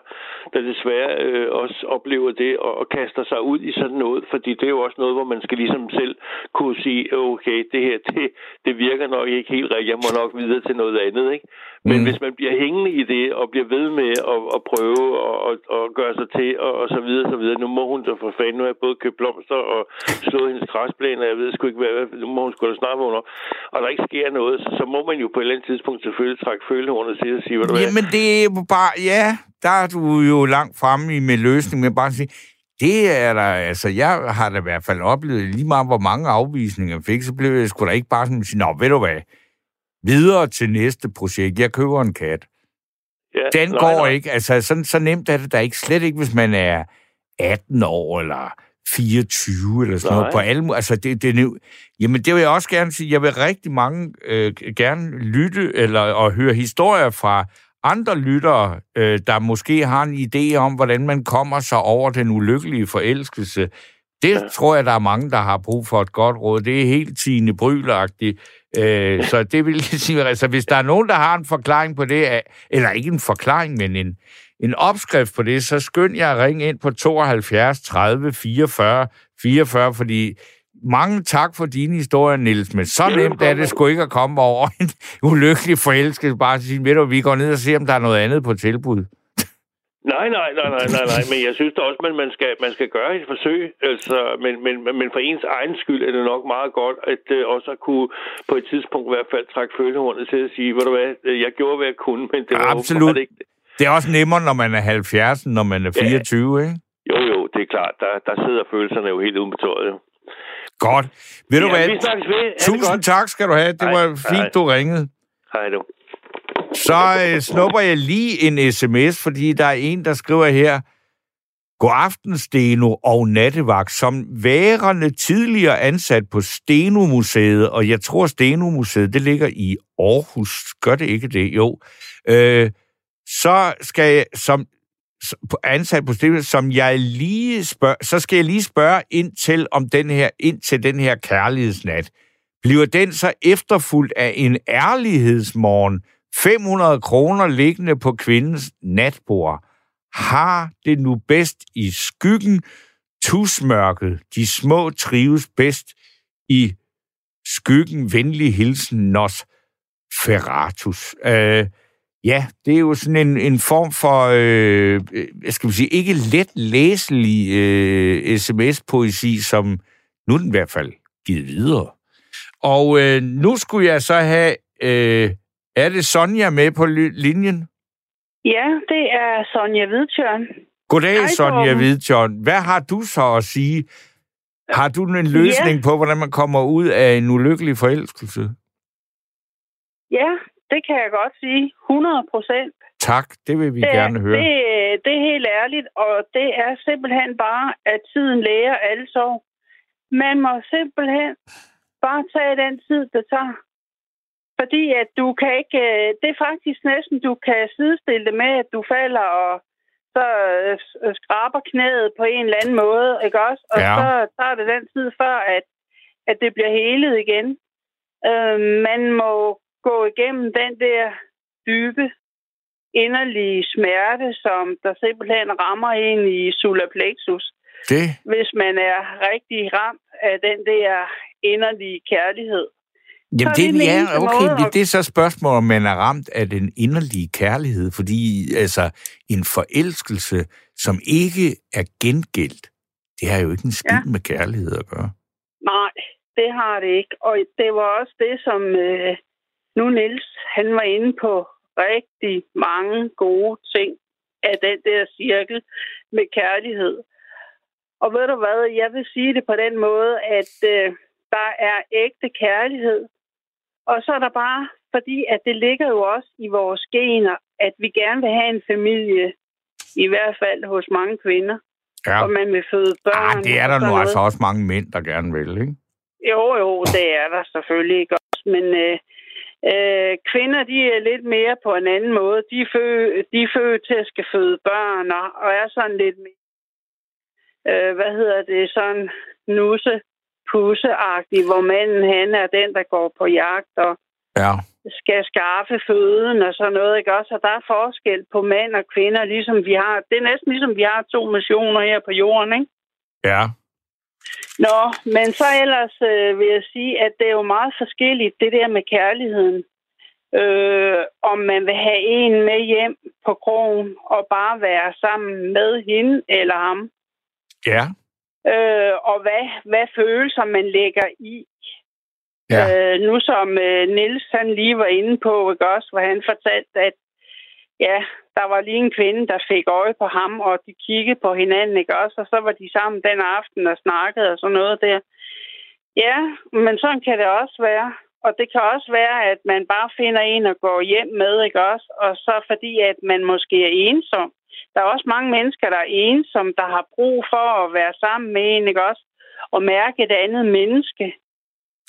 D: der desværre øh, også oplever det og, og kaster sig ud i sådan noget, fordi det er jo også noget, hvor man skal ligesom selv kunne sige, øh, okay, det her, det, det virker nok ikke helt rigtigt, jeg må nok videre til noget andet, ikke? Men mm. hvis man bliver hængende i det og bliver ved med at, at prøve og, og, og gøre sig til og, og så videre, så videre, nu må hun så for fanden, nu har jeg både købt blomster og slået hendes græsplæne, og jeg ved sgu ikke, hvad, nu må hun da snart vågne og der ikke sker noget, så, så må man jo på et eller andet tidspunkt selvfølgelig trække følehornet til og sige, hvad du
B: Jamen det er bare, ja, der er du jo langt fremme i med løsning, men bare sige, det er der, altså, jeg har da i hvert fald oplevet lige meget, hvor mange afvisninger jeg fik, så blev jeg sgu da ikke bare sådan sige, nå, ved du hvad, videre til næste projekt. Jeg køber en kat. Ja, Den nej, går nej. ikke. Altså, sådan, så nemt er det da ikke. Slet ikke, hvis man er 18 år eller 24 eller sådan nej. noget. På alle, altså, det, det, det, jamen, det vil jeg også gerne sige. Jeg vil rigtig mange øh, gerne lytte eller og høre historier fra andre lyttere, øh, der måske har en idé om, hvordan man kommer sig over den ulykkelige forelskelse. Det ja. tror jeg, der er mange, der har brug for et godt råd. Det er helt Tine Brylagtigt. Øh, så det vil sige, altså hvis der er nogen, der har en forklaring på det, eller ikke en forklaring, men en, en opskrift på det, så skynd jeg at ringe ind på 72 30 44 44, fordi mange tak for din historie, Nils, men så nemt er det sgu ikke at komme over en ulykkelig forelskelse, bare at sige, ved du, vi går ned og ser, om der er noget andet på tilbud.
D: Nej, nej, nej, nej, nej, nej, men jeg synes da også, at man skal, man skal gøre et forsøg, altså, men, men, men for ens egen skyld er det nok meget godt, at uh, også at kunne på et tidspunkt i hvert fald trække følehornet til at sige, ved du hvad, jeg gjorde, hvad jeg kunne, men det var
B: Absolut. ikke det. Er også nemmere, når man er 70, end når man er 24, ja. ikke?
D: Jo, jo, det er klart. Der, der sidder følelserne jo helt uden på tøjet.
B: Godt. Ved ja, du hvad?
D: Vi ved.
B: Tusind tak skal du have. Det Hej. var fint, Hej. du ringede.
D: Hej du.
B: Så øh, snupper jeg lige en sms, fordi der er en, der skriver her, God aften, Steno og Nattevagt, som værende tidligere ansat på Steno-museet, og jeg tror, Steno-museet, det ligger i Aarhus. Gør det ikke det? Jo. Øh, så skal jeg, som ansat på Steno, som jeg lige spørger, så skal jeg lige spørge ind til, om den her, ind til den her kærlighedsnat. Bliver den så efterfulgt af en ærlighedsmorgen 500 kroner liggende på kvindens natbord. Har det nu bedst i skyggen, tusmørket, de små trives bedst i skyggen, venlig hilsen, nos ferratus. Øh, Ja, det er jo sådan en, en form for, øh, jeg skal sige, ikke let læselig øh, sms-poesi, som nu den i hvert fald givet videre. Og øh, nu skulle jeg så have, øh, er det Sonja med på linjen?
E: Ja, det er Sonja Hvidtjørn.
B: Goddag, Hej, Sonja Hvidtjørn. Hvad har du så at sige? Har du en løsning ja. på, hvordan man kommer ud af en ulykkelig forelskelse?
E: Ja, det kan jeg godt sige. 100 procent.
B: Tak, det vil vi det gerne
E: er,
B: høre.
E: Det, det er helt ærligt, og det er simpelthen bare, at tiden læger alle sorg. Man må simpelthen bare tage den tid, det tager. Fordi at du kan ikke... Øh, det er faktisk næsten, du kan sidestille det med, at du falder og så øh, skraber knæet på en eller anden måde, ikke også? Og ja. så tager det den tid før, at, at det bliver helet igen. Øh, man må gå igennem den der dybe, inderlige smerte, som der simpelthen rammer en i solar plexus. Det. Hvis man er rigtig ramt af den der inderlige kærlighed.
B: Jamen, det, det, ja, okay, måde, det er så spørgsmål, om man er ramt af den inderlige kærlighed, fordi altså, en forelskelse, som ikke er gengældt, det har jo ikke en skid ja. med kærlighed at gøre.
E: Nej, det har det ikke. Og det var også det, som øh, nu Niels, han var inde på rigtig mange gode ting af den der cirkel med kærlighed. Og ved du hvad, jeg vil sige det på den måde, at øh, der er ægte kærlighed. Og så er der bare, fordi at det ligger jo også i vores gener, at vi gerne vil have en familie, i hvert fald hos mange kvinder. Ja. Og man vil føde børn.
B: Ah, det er der nu altså også mange mænd, der gerne vil, ikke?
E: Jo, jo, det er der selvfølgelig ikke også. Men øh, øh, kvinder, de er lidt mere på en anden måde. De er, født, de er født til at skal føde børn, og, og er sådan lidt mere øh, hvad hedder det, sådan nusse pusseagtig, hvor manden han er den, der går på jagt og ja. skal skaffe føden og sådan noget, ikke også? Og der er forskel på mænd og kvinder, ligesom vi har. Det er næsten ligesom vi har to missioner her på jorden, ikke?
B: Ja.
E: Nå, men så ellers øh, vil jeg sige, at det er jo meget forskelligt, det der med kærligheden. Øh, om man vil have en med hjem på krogen og bare være sammen med hende eller ham.
B: Ja.
E: Øh, og hvad, hvad følelser man lægger i. Ja. Øh, nu som øh, Nils han lige var inde på, ikke også, hvor han fortalte, at ja, der var lige en kvinde, der fik øje på ham, og de kiggede på hinanden, ikke også, og så var de sammen den aften og snakkede og sådan noget der. Ja, men sådan kan det også være. Og det kan også være, at man bare finder en at gå hjem med, ikke også? Og så fordi, at man måske er ensom. Der er også mange mennesker, der er ensomme, der har brug for at være sammen med en, ikke også? Og mærke et andet menneske.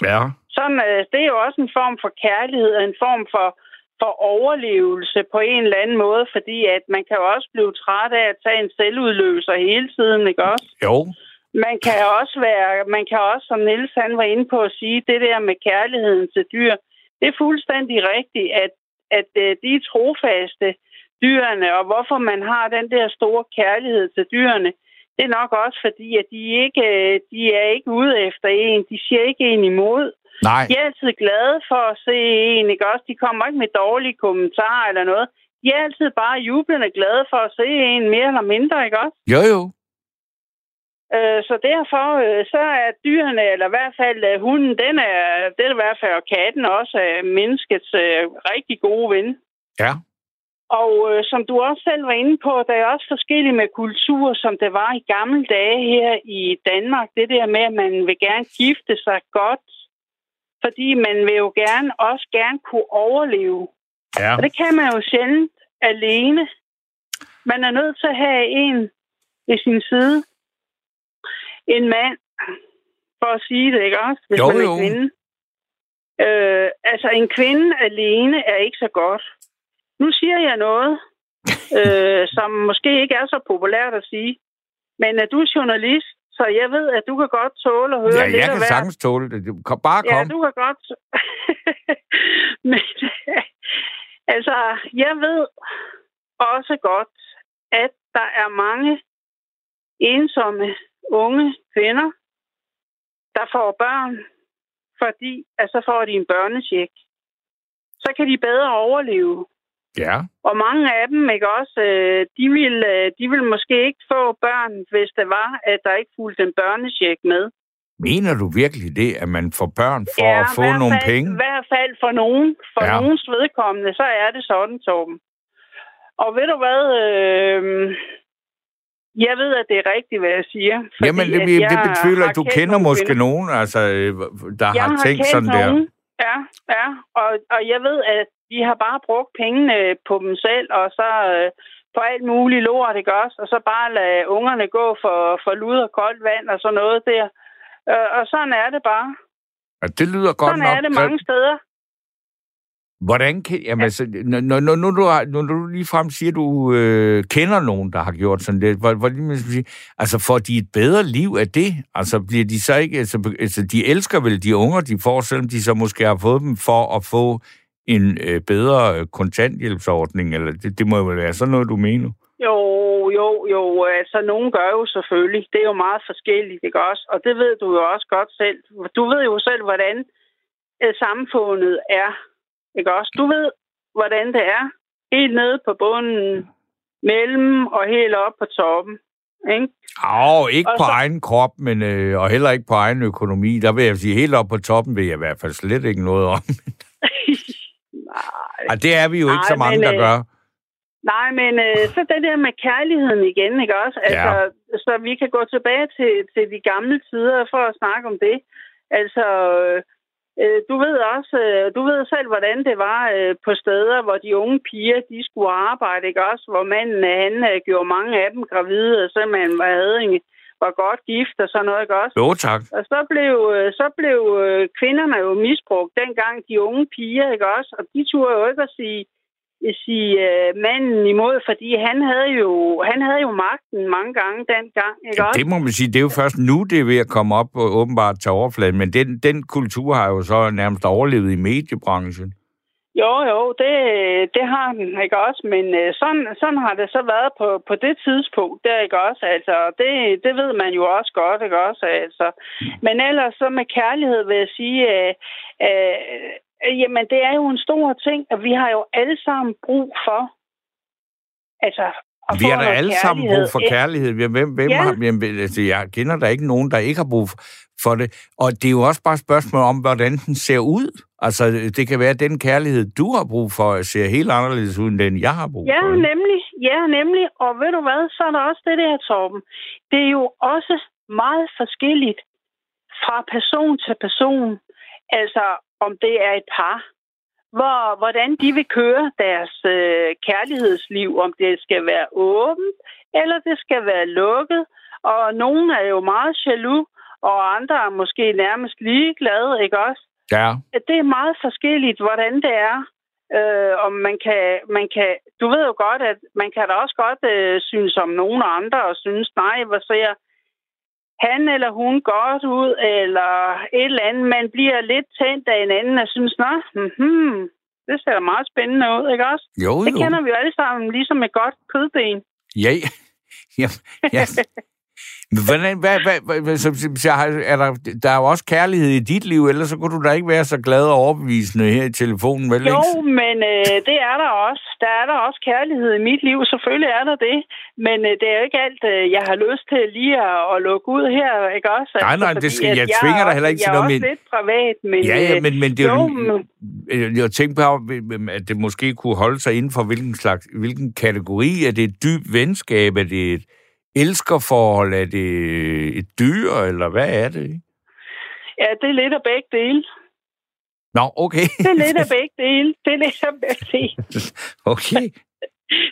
B: Ja.
E: Sådan, øh, det er jo også en form for kærlighed, en form for, for overlevelse på en eller anden måde, fordi at man kan jo også blive træt af at tage en selvudløser hele tiden, ikke også?
B: Jo.
E: Man kan også være, man kan også, som Niels han var inde på at sige, det der med kærligheden til dyr, det er fuldstændig rigtigt, at, at øh, de trofaste dyrene, og hvorfor man har den der store kærlighed til dyrene, det er nok også fordi, at de ikke de er ikke ude efter en. De siger ikke en imod.
B: Nej.
E: De er altid glade for at se en, ikke også? De kommer ikke med dårlige kommentarer eller noget. De er altid bare jublende glade for at se en mere eller mindre, ikke også?
B: Jo, jo.
E: Øh, så derfor øh, så er dyrene, eller i hvert fald øh, hunden, den er, det er i hvert fald, og katten også er menneskets rigtig gode ven.
B: Ja.
E: Og øh, som du også selv var inde på, der er også forskellige med kultur, som det var i gamle dage her i Danmark. Det der med, at man vil gerne gifte sig godt, fordi man vil jo gerne også gerne kunne overleve.
B: Ja.
E: Og det kan man jo sjældent alene. Man er nødt til at have en i sin side. En mand, for at sige det, ikke også? Hvis
B: jo,
E: man er
B: jo.
E: kvinde. Øh, altså, en kvinde alene er ikke så godt. Nu siger jeg noget, øh, som måske ikke er så populært at sige. Men at du er journalist, så jeg ved, at du kan godt tåle at høre
B: ja,
E: lidt
B: jeg kan sagtens tåle det. Bare kom.
E: Ja, du kan godt. Men altså, jeg ved også godt, at der er mange ensomme unge kvinder, der får børn, fordi at så får de en børnesjek. Så kan de bedre overleve.
B: Ja.
E: Og mange af dem, ikke også, øh, de vil, øh, de vil måske ikke få børn, hvis det var, at der ikke fulgte en børnesjek med.
B: Mener du virkelig det, at man får børn for
E: ja,
B: at få
E: hvert
B: nogle
E: fald,
B: penge?
E: I hvert fald for nogen, for
B: Ja.
E: nogens vedkommende, så er det sådan, Torben. Og ved du hvad, øh, jeg ved, at det er rigtigt, hvad jeg siger. fordi
B: Jamen, det,
E: jeg
B: det betvivler,
E: har
B: at du kender
E: nogle
B: måske
E: kvinder.
B: nogen, altså, øh, der
E: jeg
B: har tænkt
E: kendt
B: sådan der.
E: nogen. Ja, ja. Og, og jeg ved, at de har bare brugt pengene på dem selv, og så øh, på alt muligt lort, ikke også? Og så bare lade ungerne gå for, for lud og koldt vand og sådan noget der. Øh, og sådan er det bare.
B: Ja, det lyder godt
E: Sådan
B: nok.
E: er det mange steder.
B: Hvordan kan... Jamen, altså, når, når, når, når, du, når du ligefrem siger, at du øh, kender nogen, der har gjort sådan lidt, hvor, hvor, altså får de et bedre liv af det? Altså bliver de så ikke... Altså, altså de elsker vel de unger, de får, selvom de så måske har fået dem for at få en øh, bedre øh, kontanthjælpsordning, eller det, det må jo være sådan noget, du mener.
E: Jo, jo, jo. Altså, nogen gør jo selvfølgelig. Det er jo meget forskelligt, ikke også? Og det ved du jo også godt selv. Du ved jo selv, hvordan øh, samfundet er, ikke også? Du ved, hvordan det er. Helt nede på bunden, mellem og helt op på toppen. Ikke?
B: Åh, ikke
E: Og
B: på
E: så-
B: egen krop, men, øh, og heller ikke på egen økonomi. Der vil jeg sige, helt op på toppen vil jeg i hvert fald slet ikke noget om. Og det er vi jo ikke
E: Nej,
B: så mange,
E: men,
B: der
E: øh,
B: gør.
E: Nej, men øh, så det der med kærligheden igen, ikke også? Altså, ja. Så vi kan gå tilbage til, til de gamle tider for at snakke om det. Altså, øh, du ved også, øh, du ved selv, hvordan det var øh, på steder, hvor de unge piger, de skulle arbejde, ikke også? Hvor manden, øh, han øh, gjorde mange af dem gravide, og så man havde en, var godt gift og sådan noget, ikke også?
B: Jo, tak.
E: Og så blev, øh, så blev øh, kvinderne jo misbrugt dengang, de unge piger, ikke også? Og de turde jo ikke at sige, at sige øh, manden imod, fordi han havde jo han havde jo magten mange gange dengang, ikke også?
B: Det må man sige, det er jo først nu, det er ved at komme op og åbenbart til overfladen, men den, den kultur har jo så nærmest overlevet i mediebranchen.
E: Jo, jo, det, det har den, ikke også? Men øh, sådan, sådan har det så været på, på det tidspunkt, der, ikke også? Altså, det, det ved man jo også godt, ikke også? Altså, men ellers så med kærlighed vil jeg sige, øh, øh, jamen det er jo en stor ting, at vi har jo alle sammen brug for, altså,
B: Vi har da alle sammen brug for
E: kærlighed.
B: kærlighed. Hvem, hvem
E: Ja.
B: har, hvem, altså, jeg kender der ikke nogen, der ikke har brug for det. Og det er jo også bare et spørgsmål om, hvordan den ser ud. Altså, det kan være, at den kærlighed, du har brug for, ser helt anderledes ud, end den, jeg har brug
E: Ja,
B: for.
E: nemlig. Ja, nemlig. Og ved du hvad, så er der også det der, Torben. Det er jo også meget forskelligt fra person til person. Altså, om det er et par, hvor, hvordan de vil køre deres øh, kærlighedsliv, om det skal være åbent, eller det skal være lukket. Og nogen er jo meget jaloux, og andre er måske nærmest ligeglade, ikke også?
B: Ja.
E: det er meget forskelligt, hvordan det er. Øh, om man kan, man kan, du ved jo godt, at man kan da også godt øh, synes om nogen andre, og synes, nej, hvor ser han eller hun godt ud, eller et eller andet. Man bliver lidt tændt af en anden, og synes, nå, hmm, det ser da meget spændende ud, ikke også?
B: Jo,
E: Det
B: jo.
E: kender vi jo alle sammen, ligesom et godt kødben.
B: Ja, ja, ja. Men Hvordan, hvad, hvad, hvad, så, så, har- er der, der er jo også kærlighed i dit liv, ellers så kunne du da ikke være så glad og overbevisende her i telefonen, vel?
E: Jo,
B: ikke?
E: men øh, det er der også. Der er der også kærlighed i mit liv. Selvfølgelig er der det. Men øh, det er jo ikke alt, øh, jeg har lyst til lige at, at lukke ud her, ikke også?
B: Nej, nej,
E: fordi
B: det skal- jeg tvinger
E: er
B: dig heller ikke til noget,
E: Jeg er også
B: men-
E: lidt privat, men...
B: Ja, ja,
E: øh,
B: men, men det er
E: jo,
B: jo...
E: men-
B: Jeg tænkte på, at det måske kunne holde sig inden for hvilken slags, hvilken kategori. Er det et dybt venskab? Er det et elskerforhold? Er det et dyr? Eller hvad er det?
E: Ja, det er lidt af begge dele.
B: Nå, okay.
E: Det er lidt af begge dele. Det er lidt af begge dele.
B: Okay.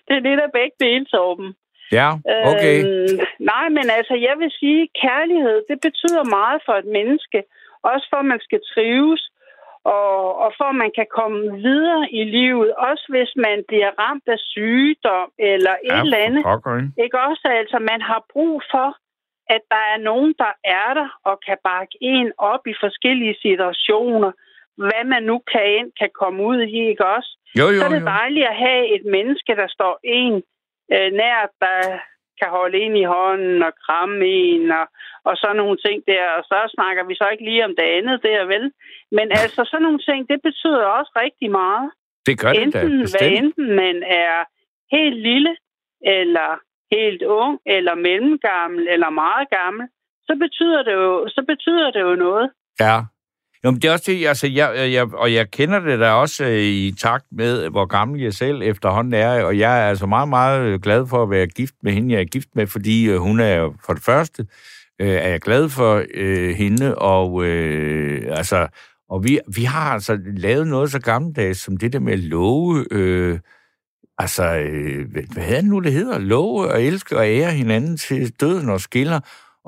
E: Det er lidt af begge dele, Torben.
B: Ja, okay.
E: Øhm, nej, men altså, jeg vil sige, kærlighed, det betyder meget for et menneske. Også for, at man skal trives, og, og for, at man kan komme videre i livet. Også hvis man bliver ramt af sygdom eller et
B: Ja,
E: eller andet.
B: pokker, ikke?
E: Ikke også? Altså, man har brug for, at der er nogen, der er der og kan bakke en op i forskellige situationer. Hvad man nu kan ind, kan komme ud i, ikke også?
B: Jo, jo,
E: så er det
B: jo.
E: dejligt at have et menneske, der står en øh, nær, der kan holde en i hånden og kramme en og, og sådan nogle ting der. Og så snakker vi så ikke lige om det andet der, vel? Men altså sådan nogle ting, det betyder også rigtig meget.
B: Det gør det da,
E: enten, hvad
B: bestemt.
E: enten man er helt lille, eller helt ung, eller mellemgammel, eller meget gammel, så betyder det jo, så betyder det jo noget.
B: Ja. Jo, men det er også det, altså, jeg, jeg, og jeg kender det da også øh, i takt med, hvor gammel jeg selv efterhånden er, og jeg er altså meget, meget øh, glad for at være gift med hende, jeg er gift med, fordi øh, hun er for det første, øh, er jeg glad for øh, hende, og øh, altså, og vi, vi har altså lavet noget så gammeldags, som det der med at love, øh, altså, øh, hvad, hvad er det nu, det hedder? Love og elske og ære hinanden til døden og skiller.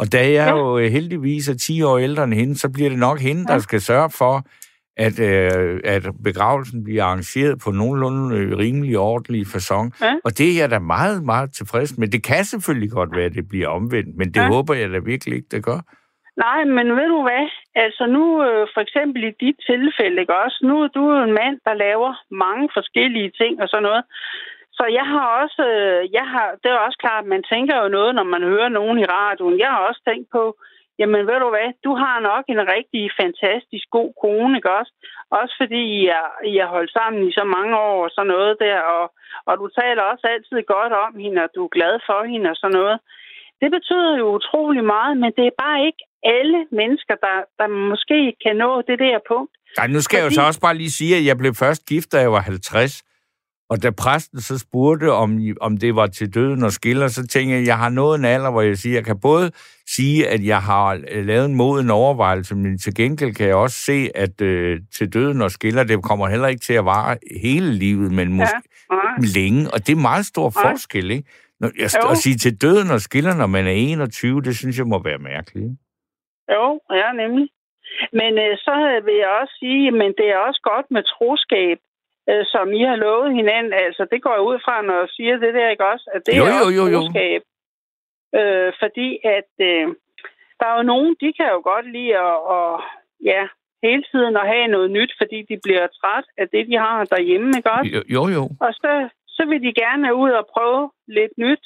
B: Og da jeg ja. Jo øh, heldigvis er 10 år ældre end hende, så bliver det nok hende, der
E: Ja.
B: skal sørge for, at, øh, at begravelsen bliver arrangeret på nogenlunde øh, rimelig ordentlig façon.
E: Ja.
B: Og det er jeg da meget, meget tilfreds med. Det kan selvfølgelig godt være, at det bliver omvendt, men det
E: Ja.
B: håber jeg da virkelig ikke, det gør.
E: Nej, men ved du hvad? Altså nu, øh, for eksempel i dit tilfælde, ikke også? Nu er du en mand, der laver mange forskellige ting og sådan noget. Så jeg har også, øh, jeg har, det er også klart, man tænker jo noget, når man hører nogen i radioen. Jeg har også tænkt på, jamen ved du hvad, du har nok en rigtig fantastisk god kone, ikke også? Også fordi I er, I er holdt sammen i så mange år og sådan noget der, og, og du taler også altid godt om hende, og du er glad for hende og sådan noget. Det betyder jo utrolig meget, men det er bare ikke alle mennesker, der, der måske kan nå det der punkt.
B: Ej, nu skal Fordi... jeg jo så også bare lige sige, at jeg blev først gift, da jeg var 50. Og da præsten så spurgte, om, om det var til døden og skiller, så tænkte jeg, at jeg har nået en alder, hvor jeg siger, jeg kan både sige, at jeg har øh, lavet en moden overvejelse, men til gengæld kan jeg også se, at øh, til døden og skiller, det kommer heller ikke til at vare hele livet, men måske
E: Nej.
B: ja. længe. Og det er meget stor
E: Nej.
B: forskel, ikke? Når jeg,
E: Jo.
B: at sige til døden og skiller, når man er 21, det synes jeg må være mærkeligt.
E: Jo, ja, nemlig. Men øh, så vil jeg også sige, men det er også godt med troskab, øh, som I har lovet hinanden. Altså, det går jeg ud fra, når jeg siger det der, ikke også? At det
B: Jo,
E: er
B: jo, jo, jo.
E: Øh, fordi at øh, der er jo nogen, de kan jo godt lide at, og, ja, hele tiden at have noget nyt, fordi de bliver træt af det, de har derhjemme, ikke også?
B: Jo, jo. jo.
E: Og så, så vil de gerne ud og prøve lidt nyt.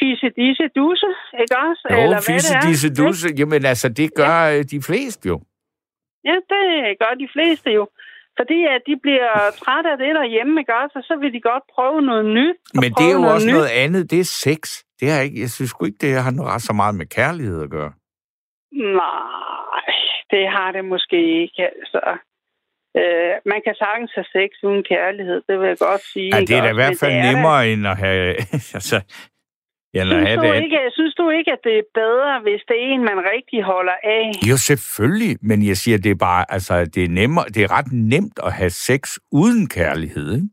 E: Fisse disse dusse, ikke også?
B: Jo,
E: Eller hvad
B: fisse
E: det er.
B: disse dusse. Jamen altså, det gør ja. de fleste jo.
E: Ja, det gør de fleste jo. Fordi at de bliver trætte af det derhjemme, ikke også? Og så vil de godt prøve noget nyt.
B: Men det er jo også
E: nyt.
B: noget andet. Det er sex. Det er ikke, jeg synes sgu ikke, det har noget så meget med kærlighed at gøre.
E: Nej, det har det måske ikke, altså. Øh, man kan sagtens have sex uden kærlighed, det vil jeg godt sige.
B: Ja, det er da i hvert fald
E: det er
B: nemmere, end at have... altså, end at
E: Synes du,
B: det
E: ikke, synes du ikke, at det er bedre, hvis det er en, man rigtig holder af?
B: Jo, selvfølgelig. Men jeg siger, det er bare... Altså, det er, nemmere, det er ret nemt at have sex uden kærlighed, ikke?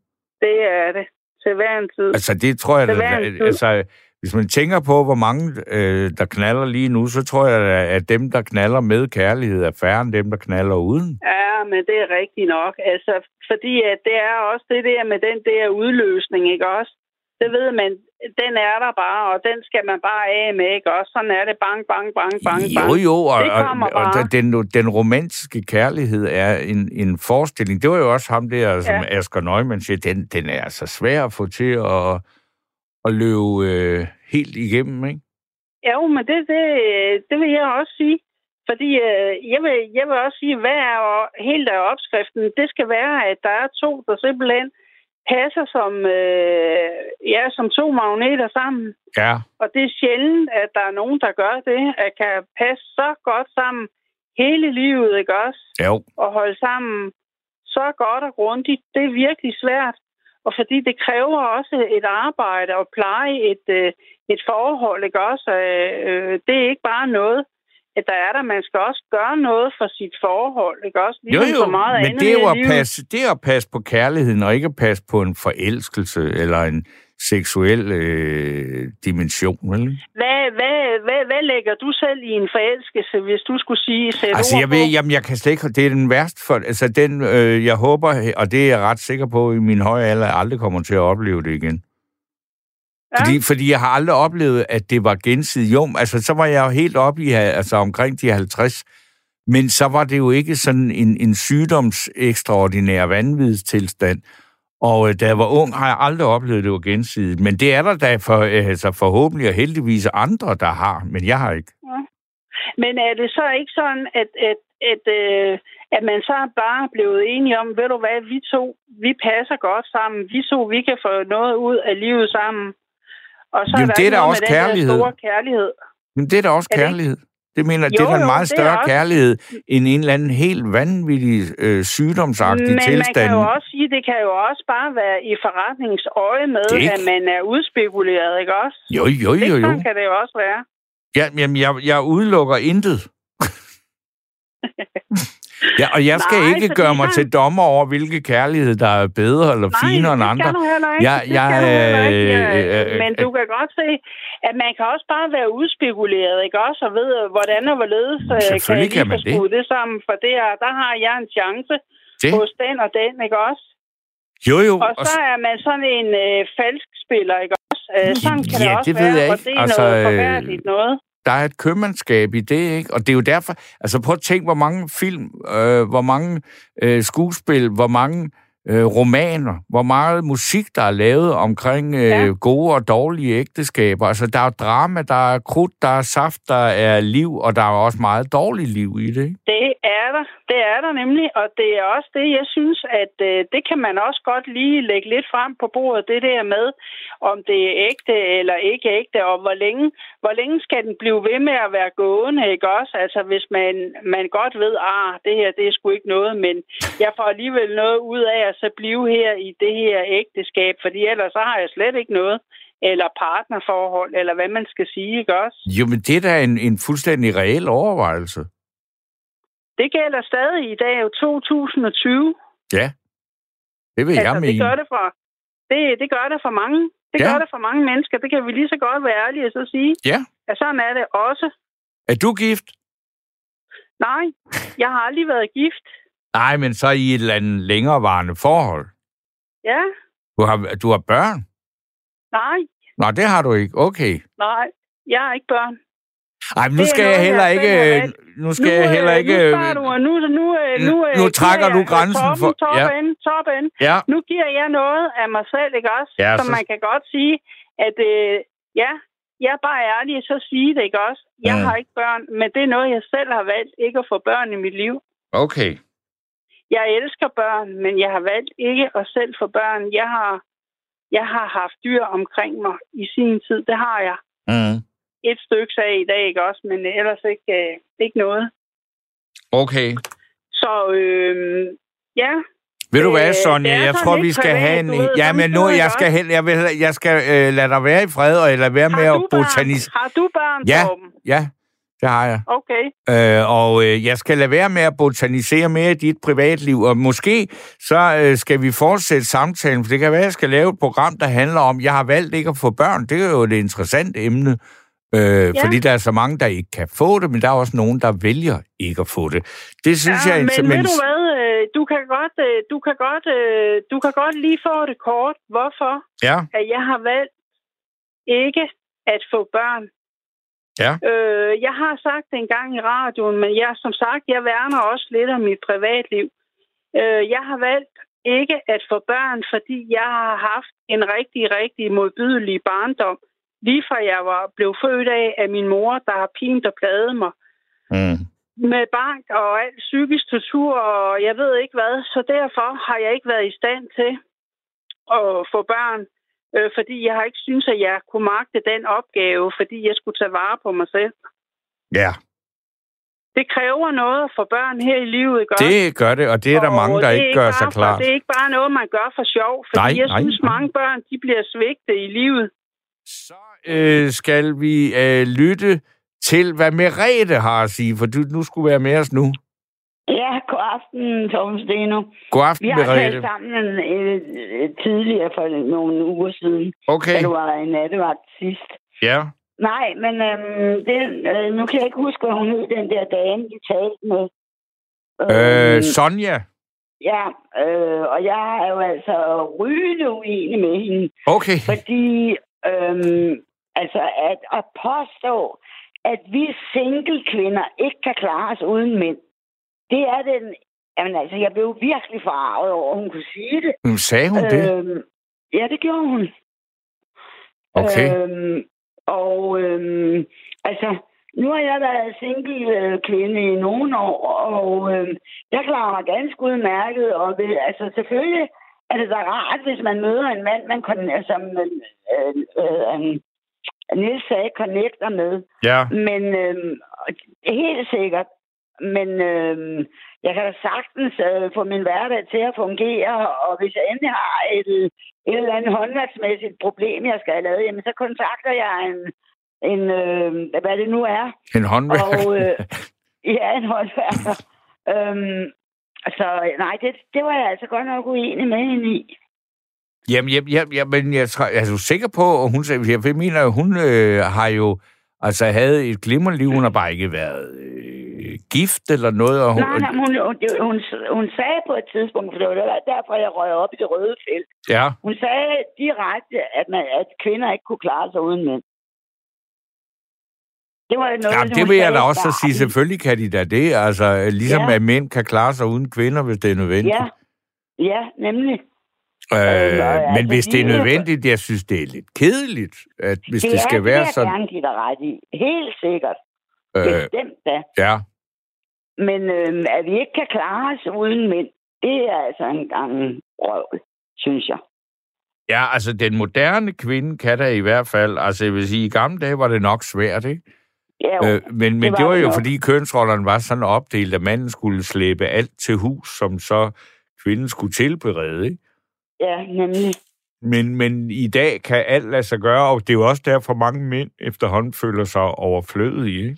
E: Det er det. Til hver en tid.
B: Altså, det tror jeg...
E: Det
B: da- altså, hvis man tænker på, hvor mange, øh, der knaller lige nu, så tror jeg, at dem, der knaller med kærlighed, er færre end dem, der knaller uden.
E: Ja, men det er rigtigt nok. Altså, fordi at det er også det der med den der udløsning, ikke også? Det ved man, den er der bare, og den skal man bare af med, ikke også? Sådan er det bang, bang, bang, bang, bang.
B: Jo, jo, og,
E: Det
B: og, og den, den romantiske kærlighed er en, en forestilling. Det var jo også ham der, som
E: Ja.
B: Asger Neumann siger, den, den er altså svær at få til at, at løbe øh, helt igennem, ikke?
E: Jo, men det, det, det vil jeg også sige. Fordi øh, jeg, vil, jeg vil også sige, hvad er helt af opskriften? Det skal være, at der er to, der simpelthen passer som, øh, ja, som to magneter sammen.
B: Ja,
E: Og det er sjældent, at der er nogen, der gør det, at kan passe så godt sammen hele livet, ikke også?
B: jo.
E: at holde sammen så godt og grundigt, det er virkelig svært. Og fordi det kræver også et arbejde at pleje et, øh, et forhold, ikke også? Øh, det er ikke bare noget, at der er der. Man skal også gøre noget for sit forhold, ikke også?
B: Jo,
E: Ligesom
B: jo,
E: så meget
B: men
E: andet
B: det er jo at passe, det er at passe på kærligheden, og ikke at passe på en forelskelse eller en seksuel øh, dimension, vel?
E: Hvad, hvad, hvad, hvad lægger du selv i en forelskelse, hvis du skulle sige sætte
B: Altså, jeg ved, jamen, jeg kan slet ikke... Det er den værste for... Altså, den, øh, jeg håber, og det er jeg ret sikker på, i min høje alder, aldrig kommer til at opleve det igen.
E: Ja.
B: Fordi, fordi jeg har aldrig oplevet, at det var gensidigt. Jo, altså, så var jeg jo helt oppe i, altså, omkring de 50. Men så var det jo ikke sådan en, en sygdoms ekstraordinær vanvidstilstand. Og øh, da jeg var ung, har jeg aldrig oplevet, at det var gensidigt. Men det er der da for, øh, altså, forhåbentlig og heldigvis andre, der har. Men jeg har ikke.
E: Men er det så ikke sådan, at, at, at, øh, at man så er bare blevet enige om, ved du hvad, vi to, vi passer godt sammen. Vi to, vi kan få noget ud af livet sammen. Og så
B: Jamen,
E: er
B: det er da også
E: med den
B: kærlighed.
E: store kærlighed.
B: Men det er da også
E: Er det
B: kærlighed. Det mener, det
E: Jo,
B: er da en
E: jo,
B: meget
E: det er
B: større kærlighed end en eller anden helt vanvittig øh, sygdomsagtig
E: Men
B: tilstand.
E: man kan jo også sige, det kan jo også bare være i forretningsøje med,
B: Det-
E: at man er udspekuleret, ikke også?
B: Jo, jo, jo, jo.
E: sådan kan det jo også være.
B: Ja, jamen, jeg, jeg udelukker intet. Ja, og jeg skal
E: Nej,
B: ikke gøre mig
E: han-
B: til dommer over, hvilke kærlighed, der er bedre eller
E: Nej,
B: finere end
E: det
B: andre.
E: skal du heller ikke.
B: Jeg-
E: det
B: jeg,
E: skal du ikke.
B: øh, øh, øh,
E: Men du kan godt se, at man kan også bare være udspekuleret, ikke også? Og ved, hvordan og hvorledes øh, kan jeg lige
B: kan det.
E: det sammen. For det er, der har jeg en chance
B: Det?
E: hos den og den, ikke også?
B: Jo, jo.
E: Og så er man sådan en øh, falsk spiller, ikke også? Øh, sådan kan
B: Ja,
E: det også
B: det ved
E: være,
B: jeg
E: og
B: ikke.
E: det er
B: Altså,
E: noget
B: øh,
E: forfærdeligt noget
B: der er et købmandskab i det, ikke? Og det er jo derfor... Altså prøv at tænke, hvor mange film, øh, hvor mange øh, skuespil, hvor mange øh, romaner, hvor meget musik, der er lavet omkring øh,
E: Ja.
B: gode og dårlige ægteskaber. Altså, der er drama, der er krudt, der er saft, der er liv, og der er også meget dårligt liv i det, ikke?
E: Det er der. Det er der nemlig, og det er også det, jeg synes, at øh, det kan man også godt lige lægge lidt frem på bordet, det der med, om det er ægte eller ikke ægte, og hvor længe, hvor længe skal den blive ved med at være gående, ikke også? Altså, hvis man, man godt ved, ah, det her, det er sgu ikke noget, men jeg får alligevel noget ud af at så blive her i det her ægteskab, fordi ellers så har jeg slet ikke noget, eller partnerforhold, eller hvad man skal sige, ikke også?
B: Jo, men det er da en, en fuldstændig reel overvejelse.
E: Det gælder stadig i dag jo 2020.
B: Ja, det vil jeg
E: altså,
B: mene.
E: det gør det for det, det gør det for mange. Det
B: Ja.
E: gør det for mange mennesker. Det kan vi lige så godt være ærlige og så sige.
B: Ja.
E: At sådan er det også.
B: Er du gift?
E: Nej, jeg har aldrig været gift.
B: Nej, men så i et eller andet længerevarende forhold.
E: Ja,
B: Du har, du har børn?
E: nej,
B: Nå, det har du ikke. Okay.
E: nej. Jeg har ikke børn.
B: Ej, men nu skal jeg heller
E: jeg
B: ikke...
E: valgt.
B: Nu skal jeg heller
E: øh,
B: ikke...
E: Nu, starter du, nu, nu, øh, nu, øh,
B: nu trækker
E: jeg,
B: du
E: øh,
B: grænsen for-
E: Top
B: ja.
E: end, top end.
B: Ja,
E: Nu giver jeg noget af mig selv, ikke også?
B: Ja,
E: så,
B: så-
E: man kan godt sige, at øh, ja, jeg er bare ærlig, så sige det, ikke også? Jeg
B: Mm.
E: har ikke børn, men det er noget, jeg selv har valgt, ikke at få børn i mit liv.
B: okay.
E: Jeg elsker børn, men jeg har valgt ikke at selv få børn. Jeg har, jeg har haft dyr omkring mig i sin tid. Det har jeg.
B: Mm.
E: Et stykke af i dag, ikke også? Men ellers ikke, øh, ikke noget.
B: Okay.
E: Så øh, ja,
B: Ved du hvad,
E: Øh,
B: Sonja? Jeg tror, vi skal have en... Ja, men nu, jeg skal, hen, jeg vil, jeg skal øh, lade dig være i fred, og eller være med at botanisere.
E: har du børn,
B: Ja. Ja, det har jeg.
E: Okay.
B: Øh, og øh, jeg skal lade være med at botanisere mere i dit privatliv, og måske så øh, skal vi fortsætte samtalen, for det kan være, at jeg skal lave et program, der handler om, jeg har valgt ikke at få børn. Det er jo et interessant emne, øh, ja. fordi der er så mange, der ikke kan få det, men der er også nogen, der vælger ikke at få det. Det synes
E: ja,
B: jeg...
E: men
B: men-
E: ved du hvad? øh, Du kan godt, øh, du kan godt, øh, du kan godt lige få det kort. Hvorfor?
B: Ja,
E: At jeg har valgt ikke at få børn.
B: Ja.
E: Øh, jeg har sagt det en gang i radioen, men jeg, som sagt, jeg værner også lidt om mit privatliv. Øh, jeg har valgt ikke at få børn, fordi jeg har haft en rigtig, rigtig modbydelig barndom. Lige fra jeg var blev født af af min mor, der har pint og pladet mig
B: mm.
E: med bank og alt psykisk tortur, og jeg ved ikke hvad. Så derfor har jeg ikke været i stand til at få børn, øh, fordi jeg har ikke synes at jeg kunne magte den opgave, fordi jeg skulle tage vare på mig selv.
B: ja,
E: Det kræver noget få børn her i livet, ikke
B: det gør det, og det er der
E: Og
B: mange, der
E: er
B: ikke gør sig
E: for-
B: klart.
E: Det er ikke bare noget, man gør for sjov, fordi
B: Nej,
E: jeg
B: nej,
E: synes,
B: nej.
E: mange børn de bliver svigtet i livet.
B: Så øh, skal vi øh, lytte til, hvad Merete har at sige, for du nu skulle være med os nu.
F: Ja, god aften, Torben Steno.
B: God aften,
F: Vi har
B: Merete.
F: talt sammen øh, øh, tidligere for nogle uger siden,
B: Okay,
F: da du var i nattevagt sidst.
B: ja.
F: Nej, men øhm, det, øh, nu kan jeg ikke huske, hvad hun hed, den der dame, vi talte med.
B: Øh,
F: Øhm,
B: Sonja.
F: ja, øh, og jeg er jo altså rygende uenig med hende,
B: Okay.
F: fordi øhm, altså at, at påstå, at vi single kvinder ikke kan klare os uden mænd, det er den... Jamen altså, jeg blev virkelig forarvet over, at hun kunne sige det.
B: Men sagde hun det?
F: Øhm, ja, det gjorde hun.
B: Okay.
F: Øhm, og øhm, altså, nu har jeg været single øh, kvinde i nogle år, og øh, jeg klarer mig ganske udmærket. Og ved, altså selvfølgelig er det da rart, hvis man møder en mand, man kan, som øh, øh, øh, Niels sagde, connecter med.
B: Ja.
F: Men øh, helt sikkert. Men øh, jeg kan da sagtens øh, få min hverdag til at fungere, og hvis jeg endelig har et, et eller andet håndværksmæssigt problem, jeg skal have lavet, jamen så kontakter jeg en, en øh, hvad det nu er.
B: En håndværk.
F: Og, øh, ja, en håndværker. øhm, så nej, det, det var jeg altså godt nok uenig med hende i.
B: Jamen, jamen, jamen, jamen jeg tror, er du sikker på, at hun, jeg mener, hun øh, har jo altså havde et glimrende liv, hun har bare ikke været øh, gift eller noget. Og hun,
F: Nej, nej, hun, hun, hun, hun sagde på et tidspunkt, for det var derfor, jeg røg op i det røde felt.
B: Ja.
F: Hun sagde direkte, at, man, at kvinder ikke kunne klare sig uden mænd. Det var noget,
B: Jamen, det vil jeg da også så sige. Selvfølgelig kan de da det. Altså, ligesom
F: Ja.
B: at mænd kan klare sig uden kvinder, hvis det er nødvendigt.
F: Ja, ja, nemlig.
B: Øh,
F: altså,
B: men hvis det er
F: de-
B: nødvendigt, jeg synes, det er lidt kedeligt, at hvis det,
F: det
B: skal
F: er,
B: være
F: det
B: sådan.
F: jeg gerne give dig ret i. Helt sikkert.
B: Øh,
F: Bestemt da.
B: ja.
F: Men øh, at vi ikke kan klare os uden mænd, det er altså en gang røv, synes jeg.
B: ja, altså den moderne kvinde kan da i hvert fald, altså jeg vil sige, i gamle dage var det nok svært, ikke?
F: Ja, jo.
B: Øh, men men det
F: var
B: det var jo,
F: nok.
B: fordi kønsrollerne var sådan opdelt, at manden skulle slæbe alt til hus, som så kvinden skulle tilberede, ikke?
F: ja nemlig.
B: Men, men i dag kan alt lade sig gøre, og det er jo også derfor, mange mænd efterhånden føler sig overflødige, ikke?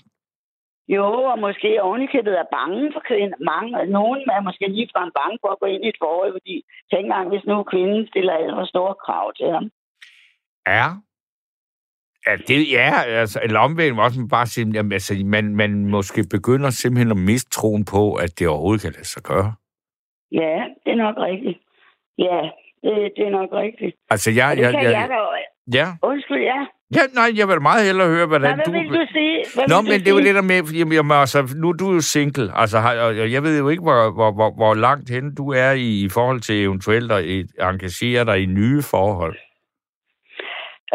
F: Jo, og måske ovenikøbet er bange for kvinder. Mange, nogen er måske ligefrem bange for at gå ind i et forhold, fordi tænk engang, hvis nu kvinden stiller alt for store krav til ham.
B: Ja. Ja, det ja, altså, eller omvendt må også man bare sige, jamen, altså, man, man måske begynder simpelthen at miste troen på, at det overhovedet kan lade sig gøre.
F: Ja, det er nok rigtigt. Ja, det, det er nok rigtigt.
B: Altså, jeg...
F: Og det
B: jeg,
F: kan
B: jeg,
F: jeg da...
B: ja.
F: Undskyld, ja.
B: ja, nej, jeg vil meget hellere høre,
F: Nej,
B: hvordan
F: hvad
B: du...
F: vil du sige? Hvad
B: Nå, men det var
F: sige?
B: det der med, jamen, jamen, altså, nu er du jo single, altså, og jeg ved jo ikke, hvor, hvor, hvor, hvor langt hen du er i, i forhold til eventuelt at engagere dig i nye forhold.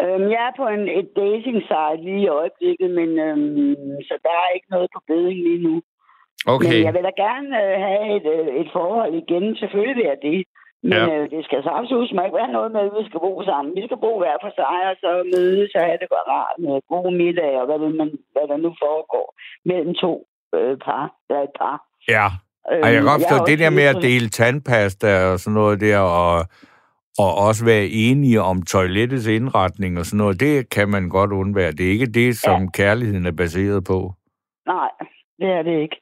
F: Øhm, jeg er på en, et dating site lige i øjeblikket, men øhm, så der er ikke noget på beding lige nu.
B: Okay,
F: Men jeg vil da gerne øh, have et, øh, et forhold igen. Selvfølgelig jeg det. Men
B: Ja.
F: øh, det skal så absolut ikke være noget med, at vi skal bo sammen. Vi skal bo hver for sig, og så mødes og have det godt rart med gode middag, og hvad, det, man, hvad der nu foregår mellem to øh, par. Der er et par.
B: ja.
F: Øhm,
B: Og jeg kan godt
F: jeg
B: forstå, det der med at dele tandpasta og sådan noget der, og, og også være enige om toilettets indretning og sådan noget, det kan man godt undvære. Det er ikke det, som ja. kærligheden er baseret på.
F: Nej, det er det ikke.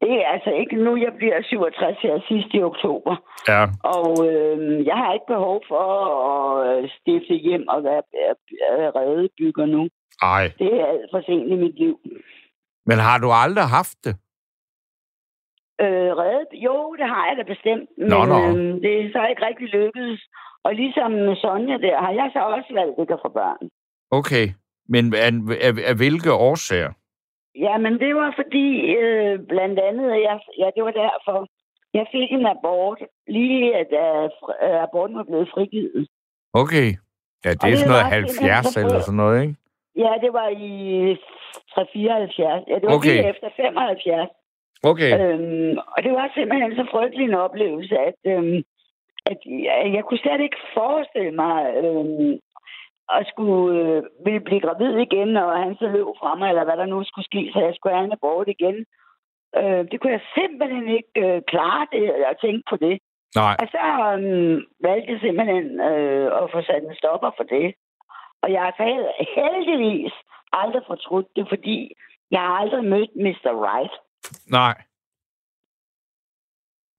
F: Det er altså ikke nu, jeg bliver 67 her sidst i oktober.
B: Ja,
F: Og øh, jeg har ikke behov for at øh, stifte hjem og være være redebygger nu.
B: ej.
F: Det er alt for sent i mit liv.
B: Men har du aldrig haft det?
F: Øh, reddet? Jo, det har jeg da bestemt. Men
B: Nå, nå.
F: Øh, det er så ikke rigtig lykkedes. Og ligesom Sonja der, har jeg så også valgt ikke at få børn.
B: Okay. Men af, af, af hvilke årsager?
F: Ja, men det var fordi, øh, blandt andet, jeg, ja, det var derfor, jeg fik en abort, lige at uh, aborten var blevet frigivet.
B: Okay. Ja, det
F: Og
B: er sådan noget
F: var simpelthen
B: 70
F: så
B: eller sådan noget, ikke?
F: Ja, det var i 374. Ja, det var
B: Okay.
F: lige efter 75.
B: Okay.
F: Øhm, og det var simpelthen så frygtelig en oplevelse, at, øhm, at jeg, jeg kunne slet ikke forestille mig øhm, at skulle øh, ville blive gravid igen, og han så løb fra mig, eller hvad der nu skulle ske, så jeg skulle have en abort igen. Øh, det kunne jeg simpelthen ikke øh, klare det, at tænke på det.
B: Nej.
F: Og så øhm, valgte jeg simpelthen øh, at få sat en stopper for det. Og jeg har heldigvis aldrig fortrudt det, fordi jeg har aldrig mødt Mr. Right.
B: Nej.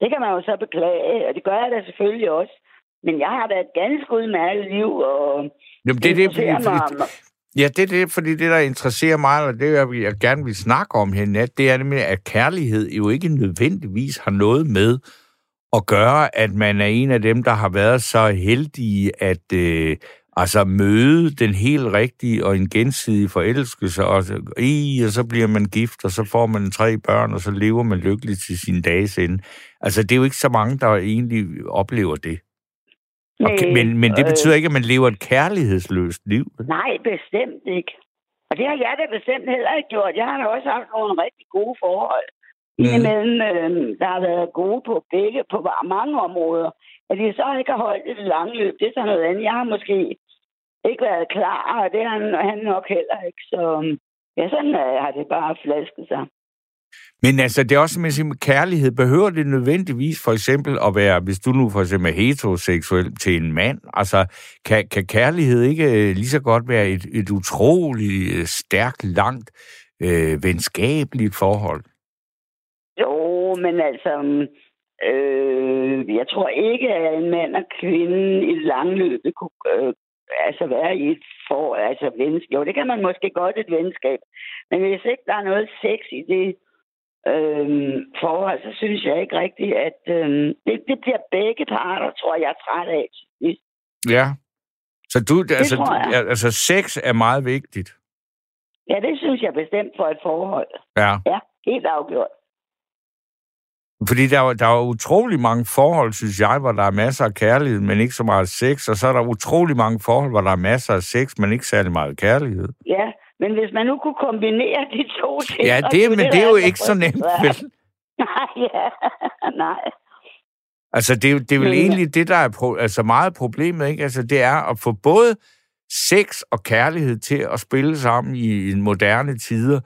F: Det kan man jo så beklage, og det gør jeg da selvfølgelig også. Men jeg har da et ganske udmærket liv, og
B: Jamen, det det, fordi,
F: om-
B: Ja, det er det, fordi det, der interesserer mig, og det, jeg, jeg gerne vil snakke om her nat, det er nemlig, at kærlighed jo ikke nødvendigvis har noget med at gøre, at man er en af dem, der har været så heldige at øh, altså møde den helt rigtige og en gensidig forelskelse, og, og så bliver man gift, og så får man tre børn, og så lever man lykkeligt til sin dages ende. Altså, det er jo ikke så mange, der egentlig oplever det. Og,
F: Nej,
B: men, men det
F: øh,
B: betyder ikke, at man lever et kærlighedsløst liv.
F: Nej, bestemt ikke. Og det har jeg da bestemt heller ikke gjort. Jeg har da også haft nogle rigtig gode forhold.
B: Mm.
F: Indimellem, øh, der har været gode på begge, på mange områder. At de så ikke har holdt i det lange løb, det er så noget andet. Jeg har måske ikke været klar, og det har han, han nok heller ikke. Så ja, sådan øh, har det bare flasket sig.
B: Men altså, det er også med kærlighed. Behøver det nødvendigvis for eksempel at være, hvis du nu for eksempel er heteroseksuel til en mand, altså, kan, kan kærlighed ikke øh, lige så godt være et, et utroligt øh, stærkt, langt, øh, venskabeligt forhold?
F: Jo, men altså, øh, jeg tror ikke, at en mand og kvinde i langløbet kunne øh, altså være i et for, altså venskab. Jo, det kan man måske godt et venskab. Men hvis ikke der er noget sex i det øh, forhold, så synes jeg ikke rigtigt, at øh, det, det bliver begge parter, tror jeg, er træt af.
B: Ja. Så du, det altså, altså, sex er meget vigtigt.
F: Ja, det synes jeg bestemt for et forhold.
B: Ja.
F: Ja, helt afgjort.
B: Fordi der, er- der er utrolig mange forhold, synes jeg, hvor der er masser af kærlighed, men ikke så meget sex. Og så er der utrolig mange forhold, hvor der er masser af sex, men ikke særlig meget kærlighed.
F: Ja, men hvis man nu kunne kombinere de to ting...
B: Ja, det, men det er
F: da
B: jo
F: altså
B: ikke så nemt, vel?
F: Nej, ja. Nej.
B: Altså, det, er jo- det er vel egentlig det, der er pro- altså meget problemet, ikke? Altså, det er at få både sex og kærlighed til at spille sammen i en moderne tider,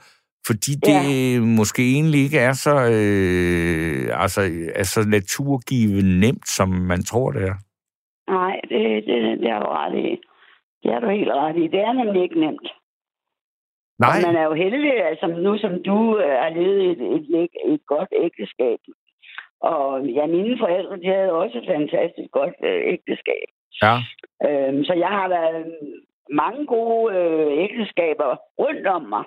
B: fordi det ja. måske egentlig ikke er så, øh, altså, er så naturgivet nemt, som man tror, det er.
F: Nej, det, det, det har du ret i. Det har du helt ret i. Det er nemlig ikke nemt.
B: Nej,
F: Og man er jo heldig, altså nu som du øh, har levet et, et, et, et godt ægteskab. Og ja, mine forældre, de havde også et fantastisk godt øh, ægteskab.
B: ja.
F: Øhm, så jeg har været mange gode øh, ægteskaber rundt om mig.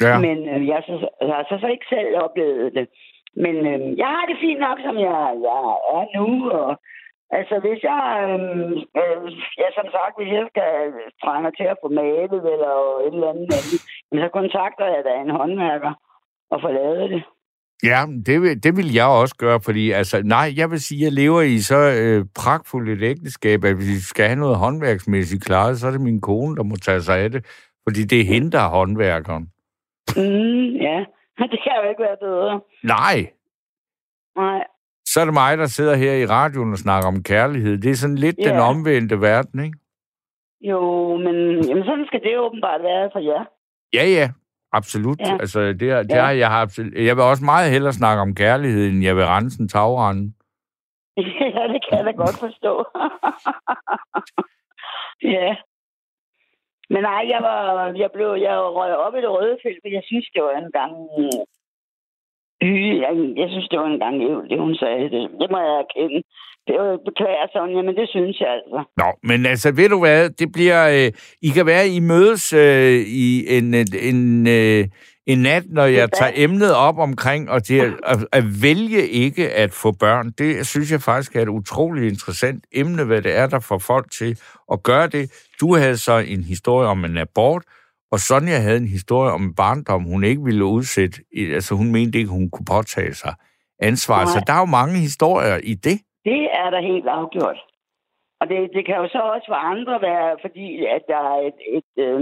B: ja.
F: Men øh, jeg, har så, jeg har så, så ikke selv oplevet det. Men øh, jeg har det fint nok, som jeg, jeg er nu. Og, altså, hvis jeg, øh, øh, ja, som sagt, hvis jeg skal trænge til at få malet eller et eller andet, andet så kontakter jeg da en håndværker og får lavet det.
B: Ja, det vil, det vil jeg også gøre, fordi altså, nej, jeg vil sige, at jeg lever i så øh, pragtfuldt et ægteskab, at hvis vi skal have noget håndværksmæssigt klaret, så er det min kone, der må tage sig af det, fordi det er hende, der er håndværkeren.
F: Mm, ja, det kan jo ikke være bedre.
B: Nej,
F: Nej,
B: så er det mig, der sidder her i radioen og snakker om kærlighed. Det er sådan lidt
F: Ja.
B: den omvendte verden, ikke?
F: jo, men jamen, sådan skal det åbenbart være for jer.
B: Ja, ja, absolut. Ja. Altså, det, er- det
F: Ja.
B: har jeg har absolut. Jeg vil også meget hellere snakke om kærlighed, end jeg vil rense en tagrende.
F: ja, det kan jeg da godt forstå. ja. Men nej, jeg var, jeg blev, jeg røg op i det røde felt, for jeg synes, det var en gang... Jeg, jeg synes, det var en gang ævl, det hun sagde. Det, det må jeg erkende. Det var beklager, Sonja, men det synes jeg altså.
B: Nå, men altså, ved du hvad, det bliver... Øh, I kan være, I mødes øh, i en, en, en, øh, en nat, når jeg tager emnet op omkring, og det at, at, at vælge ikke at få børn, det synes jeg faktisk er et utroligt interessant emne, hvad det er, der får folk til at gøre det. Du havde så en historie om en abort, og Sonja havde en historie om en barndom, hun ikke ville udsætte. Altså, hun mente ikke, hun kunne påtage sig ansvar.
F: Nej.
B: Så der er jo mange historier i det.
F: Det er der helt afgjort. Og det, det kan jo så også for andre være, fordi at der er et, et, øh,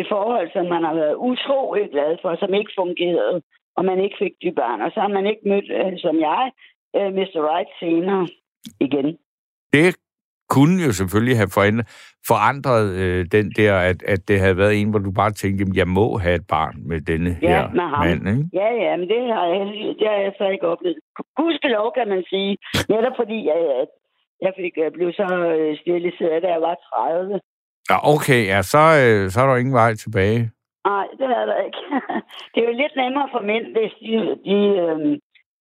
F: et forhold, som man har været utroligt glad for, som ikke fungerede, og man ikke fik de børn. Og så har man ikke mødt, øh, som jeg, øh, Mr. Right senere igen.
B: det kunne jo selvfølgelig have forandret, forandret øh, den der, at, at det havde været en, hvor du bare tænkte, jamen, jeg må have et barn med denne
F: Ja,
B: her
F: med ham.
B: mand. Ikke?
F: Ja, ja, men det har jeg, det har jeg så ikke oplevet. Gudskelov, kan man sige. Netop fordi, jeg, jeg, fik, jeg blev så øh, steriliseret, da jeg var 30.
B: Ja, okay, ja, så, øh, så er der ingen vej tilbage.
F: Nej, det er der ikke. Det er jo lidt nemmere for mænd, hvis de, de øh,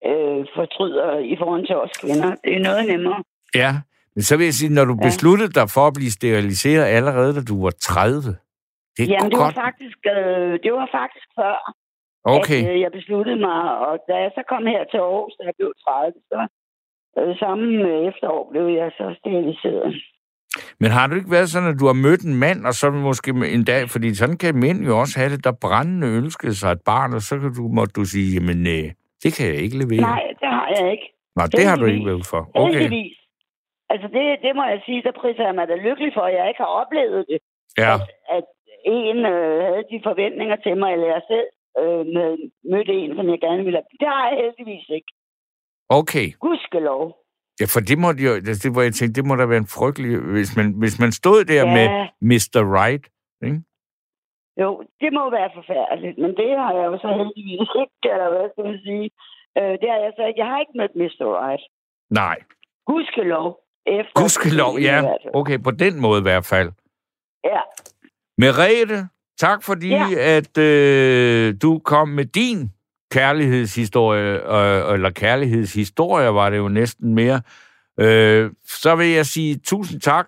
F: øh, fortryder i forhold til os kvinder. Det er noget nemmere.
B: Ja, men så vil jeg sige, når du
F: Ja.
B: besluttede dig for at blive steriliseret allerede, da du var 30, det er
F: Jamen, det var
B: godt.
F: faktisk, øh, det var faktisk før,
B: Okay,
F: at øh, jeg besluttede mig. Og da jeg så kom her til Aarhus, da jeg blev 30, så øh, samme øh, efterår blev jeg så steriliseret.
B: men har du ikke været sådan, at du har mødt en mand, og så måske en dag, fordi sådan kan mænd jo også have det, der brændende ønskede sig et barn, og så kan du, måtte du sige, jamen, øh, det kan jeg ikke levere.
F: Nej, det har jeg ikke.
B: Nå, det har du ikke været for. Okay,
F: Heldigvis. Altså, det, det må jeg sige, der priser jeg mig da lykkelig for, at jeg ikke har oplevet det.
B: ja.
F: At, at en øh, havde de forventninger til mig, eller jeg selv øh, med, mødte en, som jeg gerne ville have. Det har jeg heldigvis ikke.
B: Okay.
F: Gudskelov.
B: Ja, for det må jo, det, det, hvor jeg tænkte, det må da være en frygtelig, hvis man, hvis man stod der
F: Ja.
B: med Mr. Right, ikke?
F: Jo, det må være forfærdeligt, men det har jeg jo så heldigvis ikke, eller hvad skal man sige. Øh, det har jeg så ikke. Jeg har ikke mødt Mr. Right.
B: Nej.
F: Gudskelov. Efter
B: Gudskelov, ja. Okay, på den måde i hvert fald.
F: Ja,
B: Merete, tak fordi,
F: Ja.
B: at øh, du kom med din kærlighedshistorie, øh, eller kærlighedshistorie var det jo næsten mere. Øh, så vil jeg sige tusind tak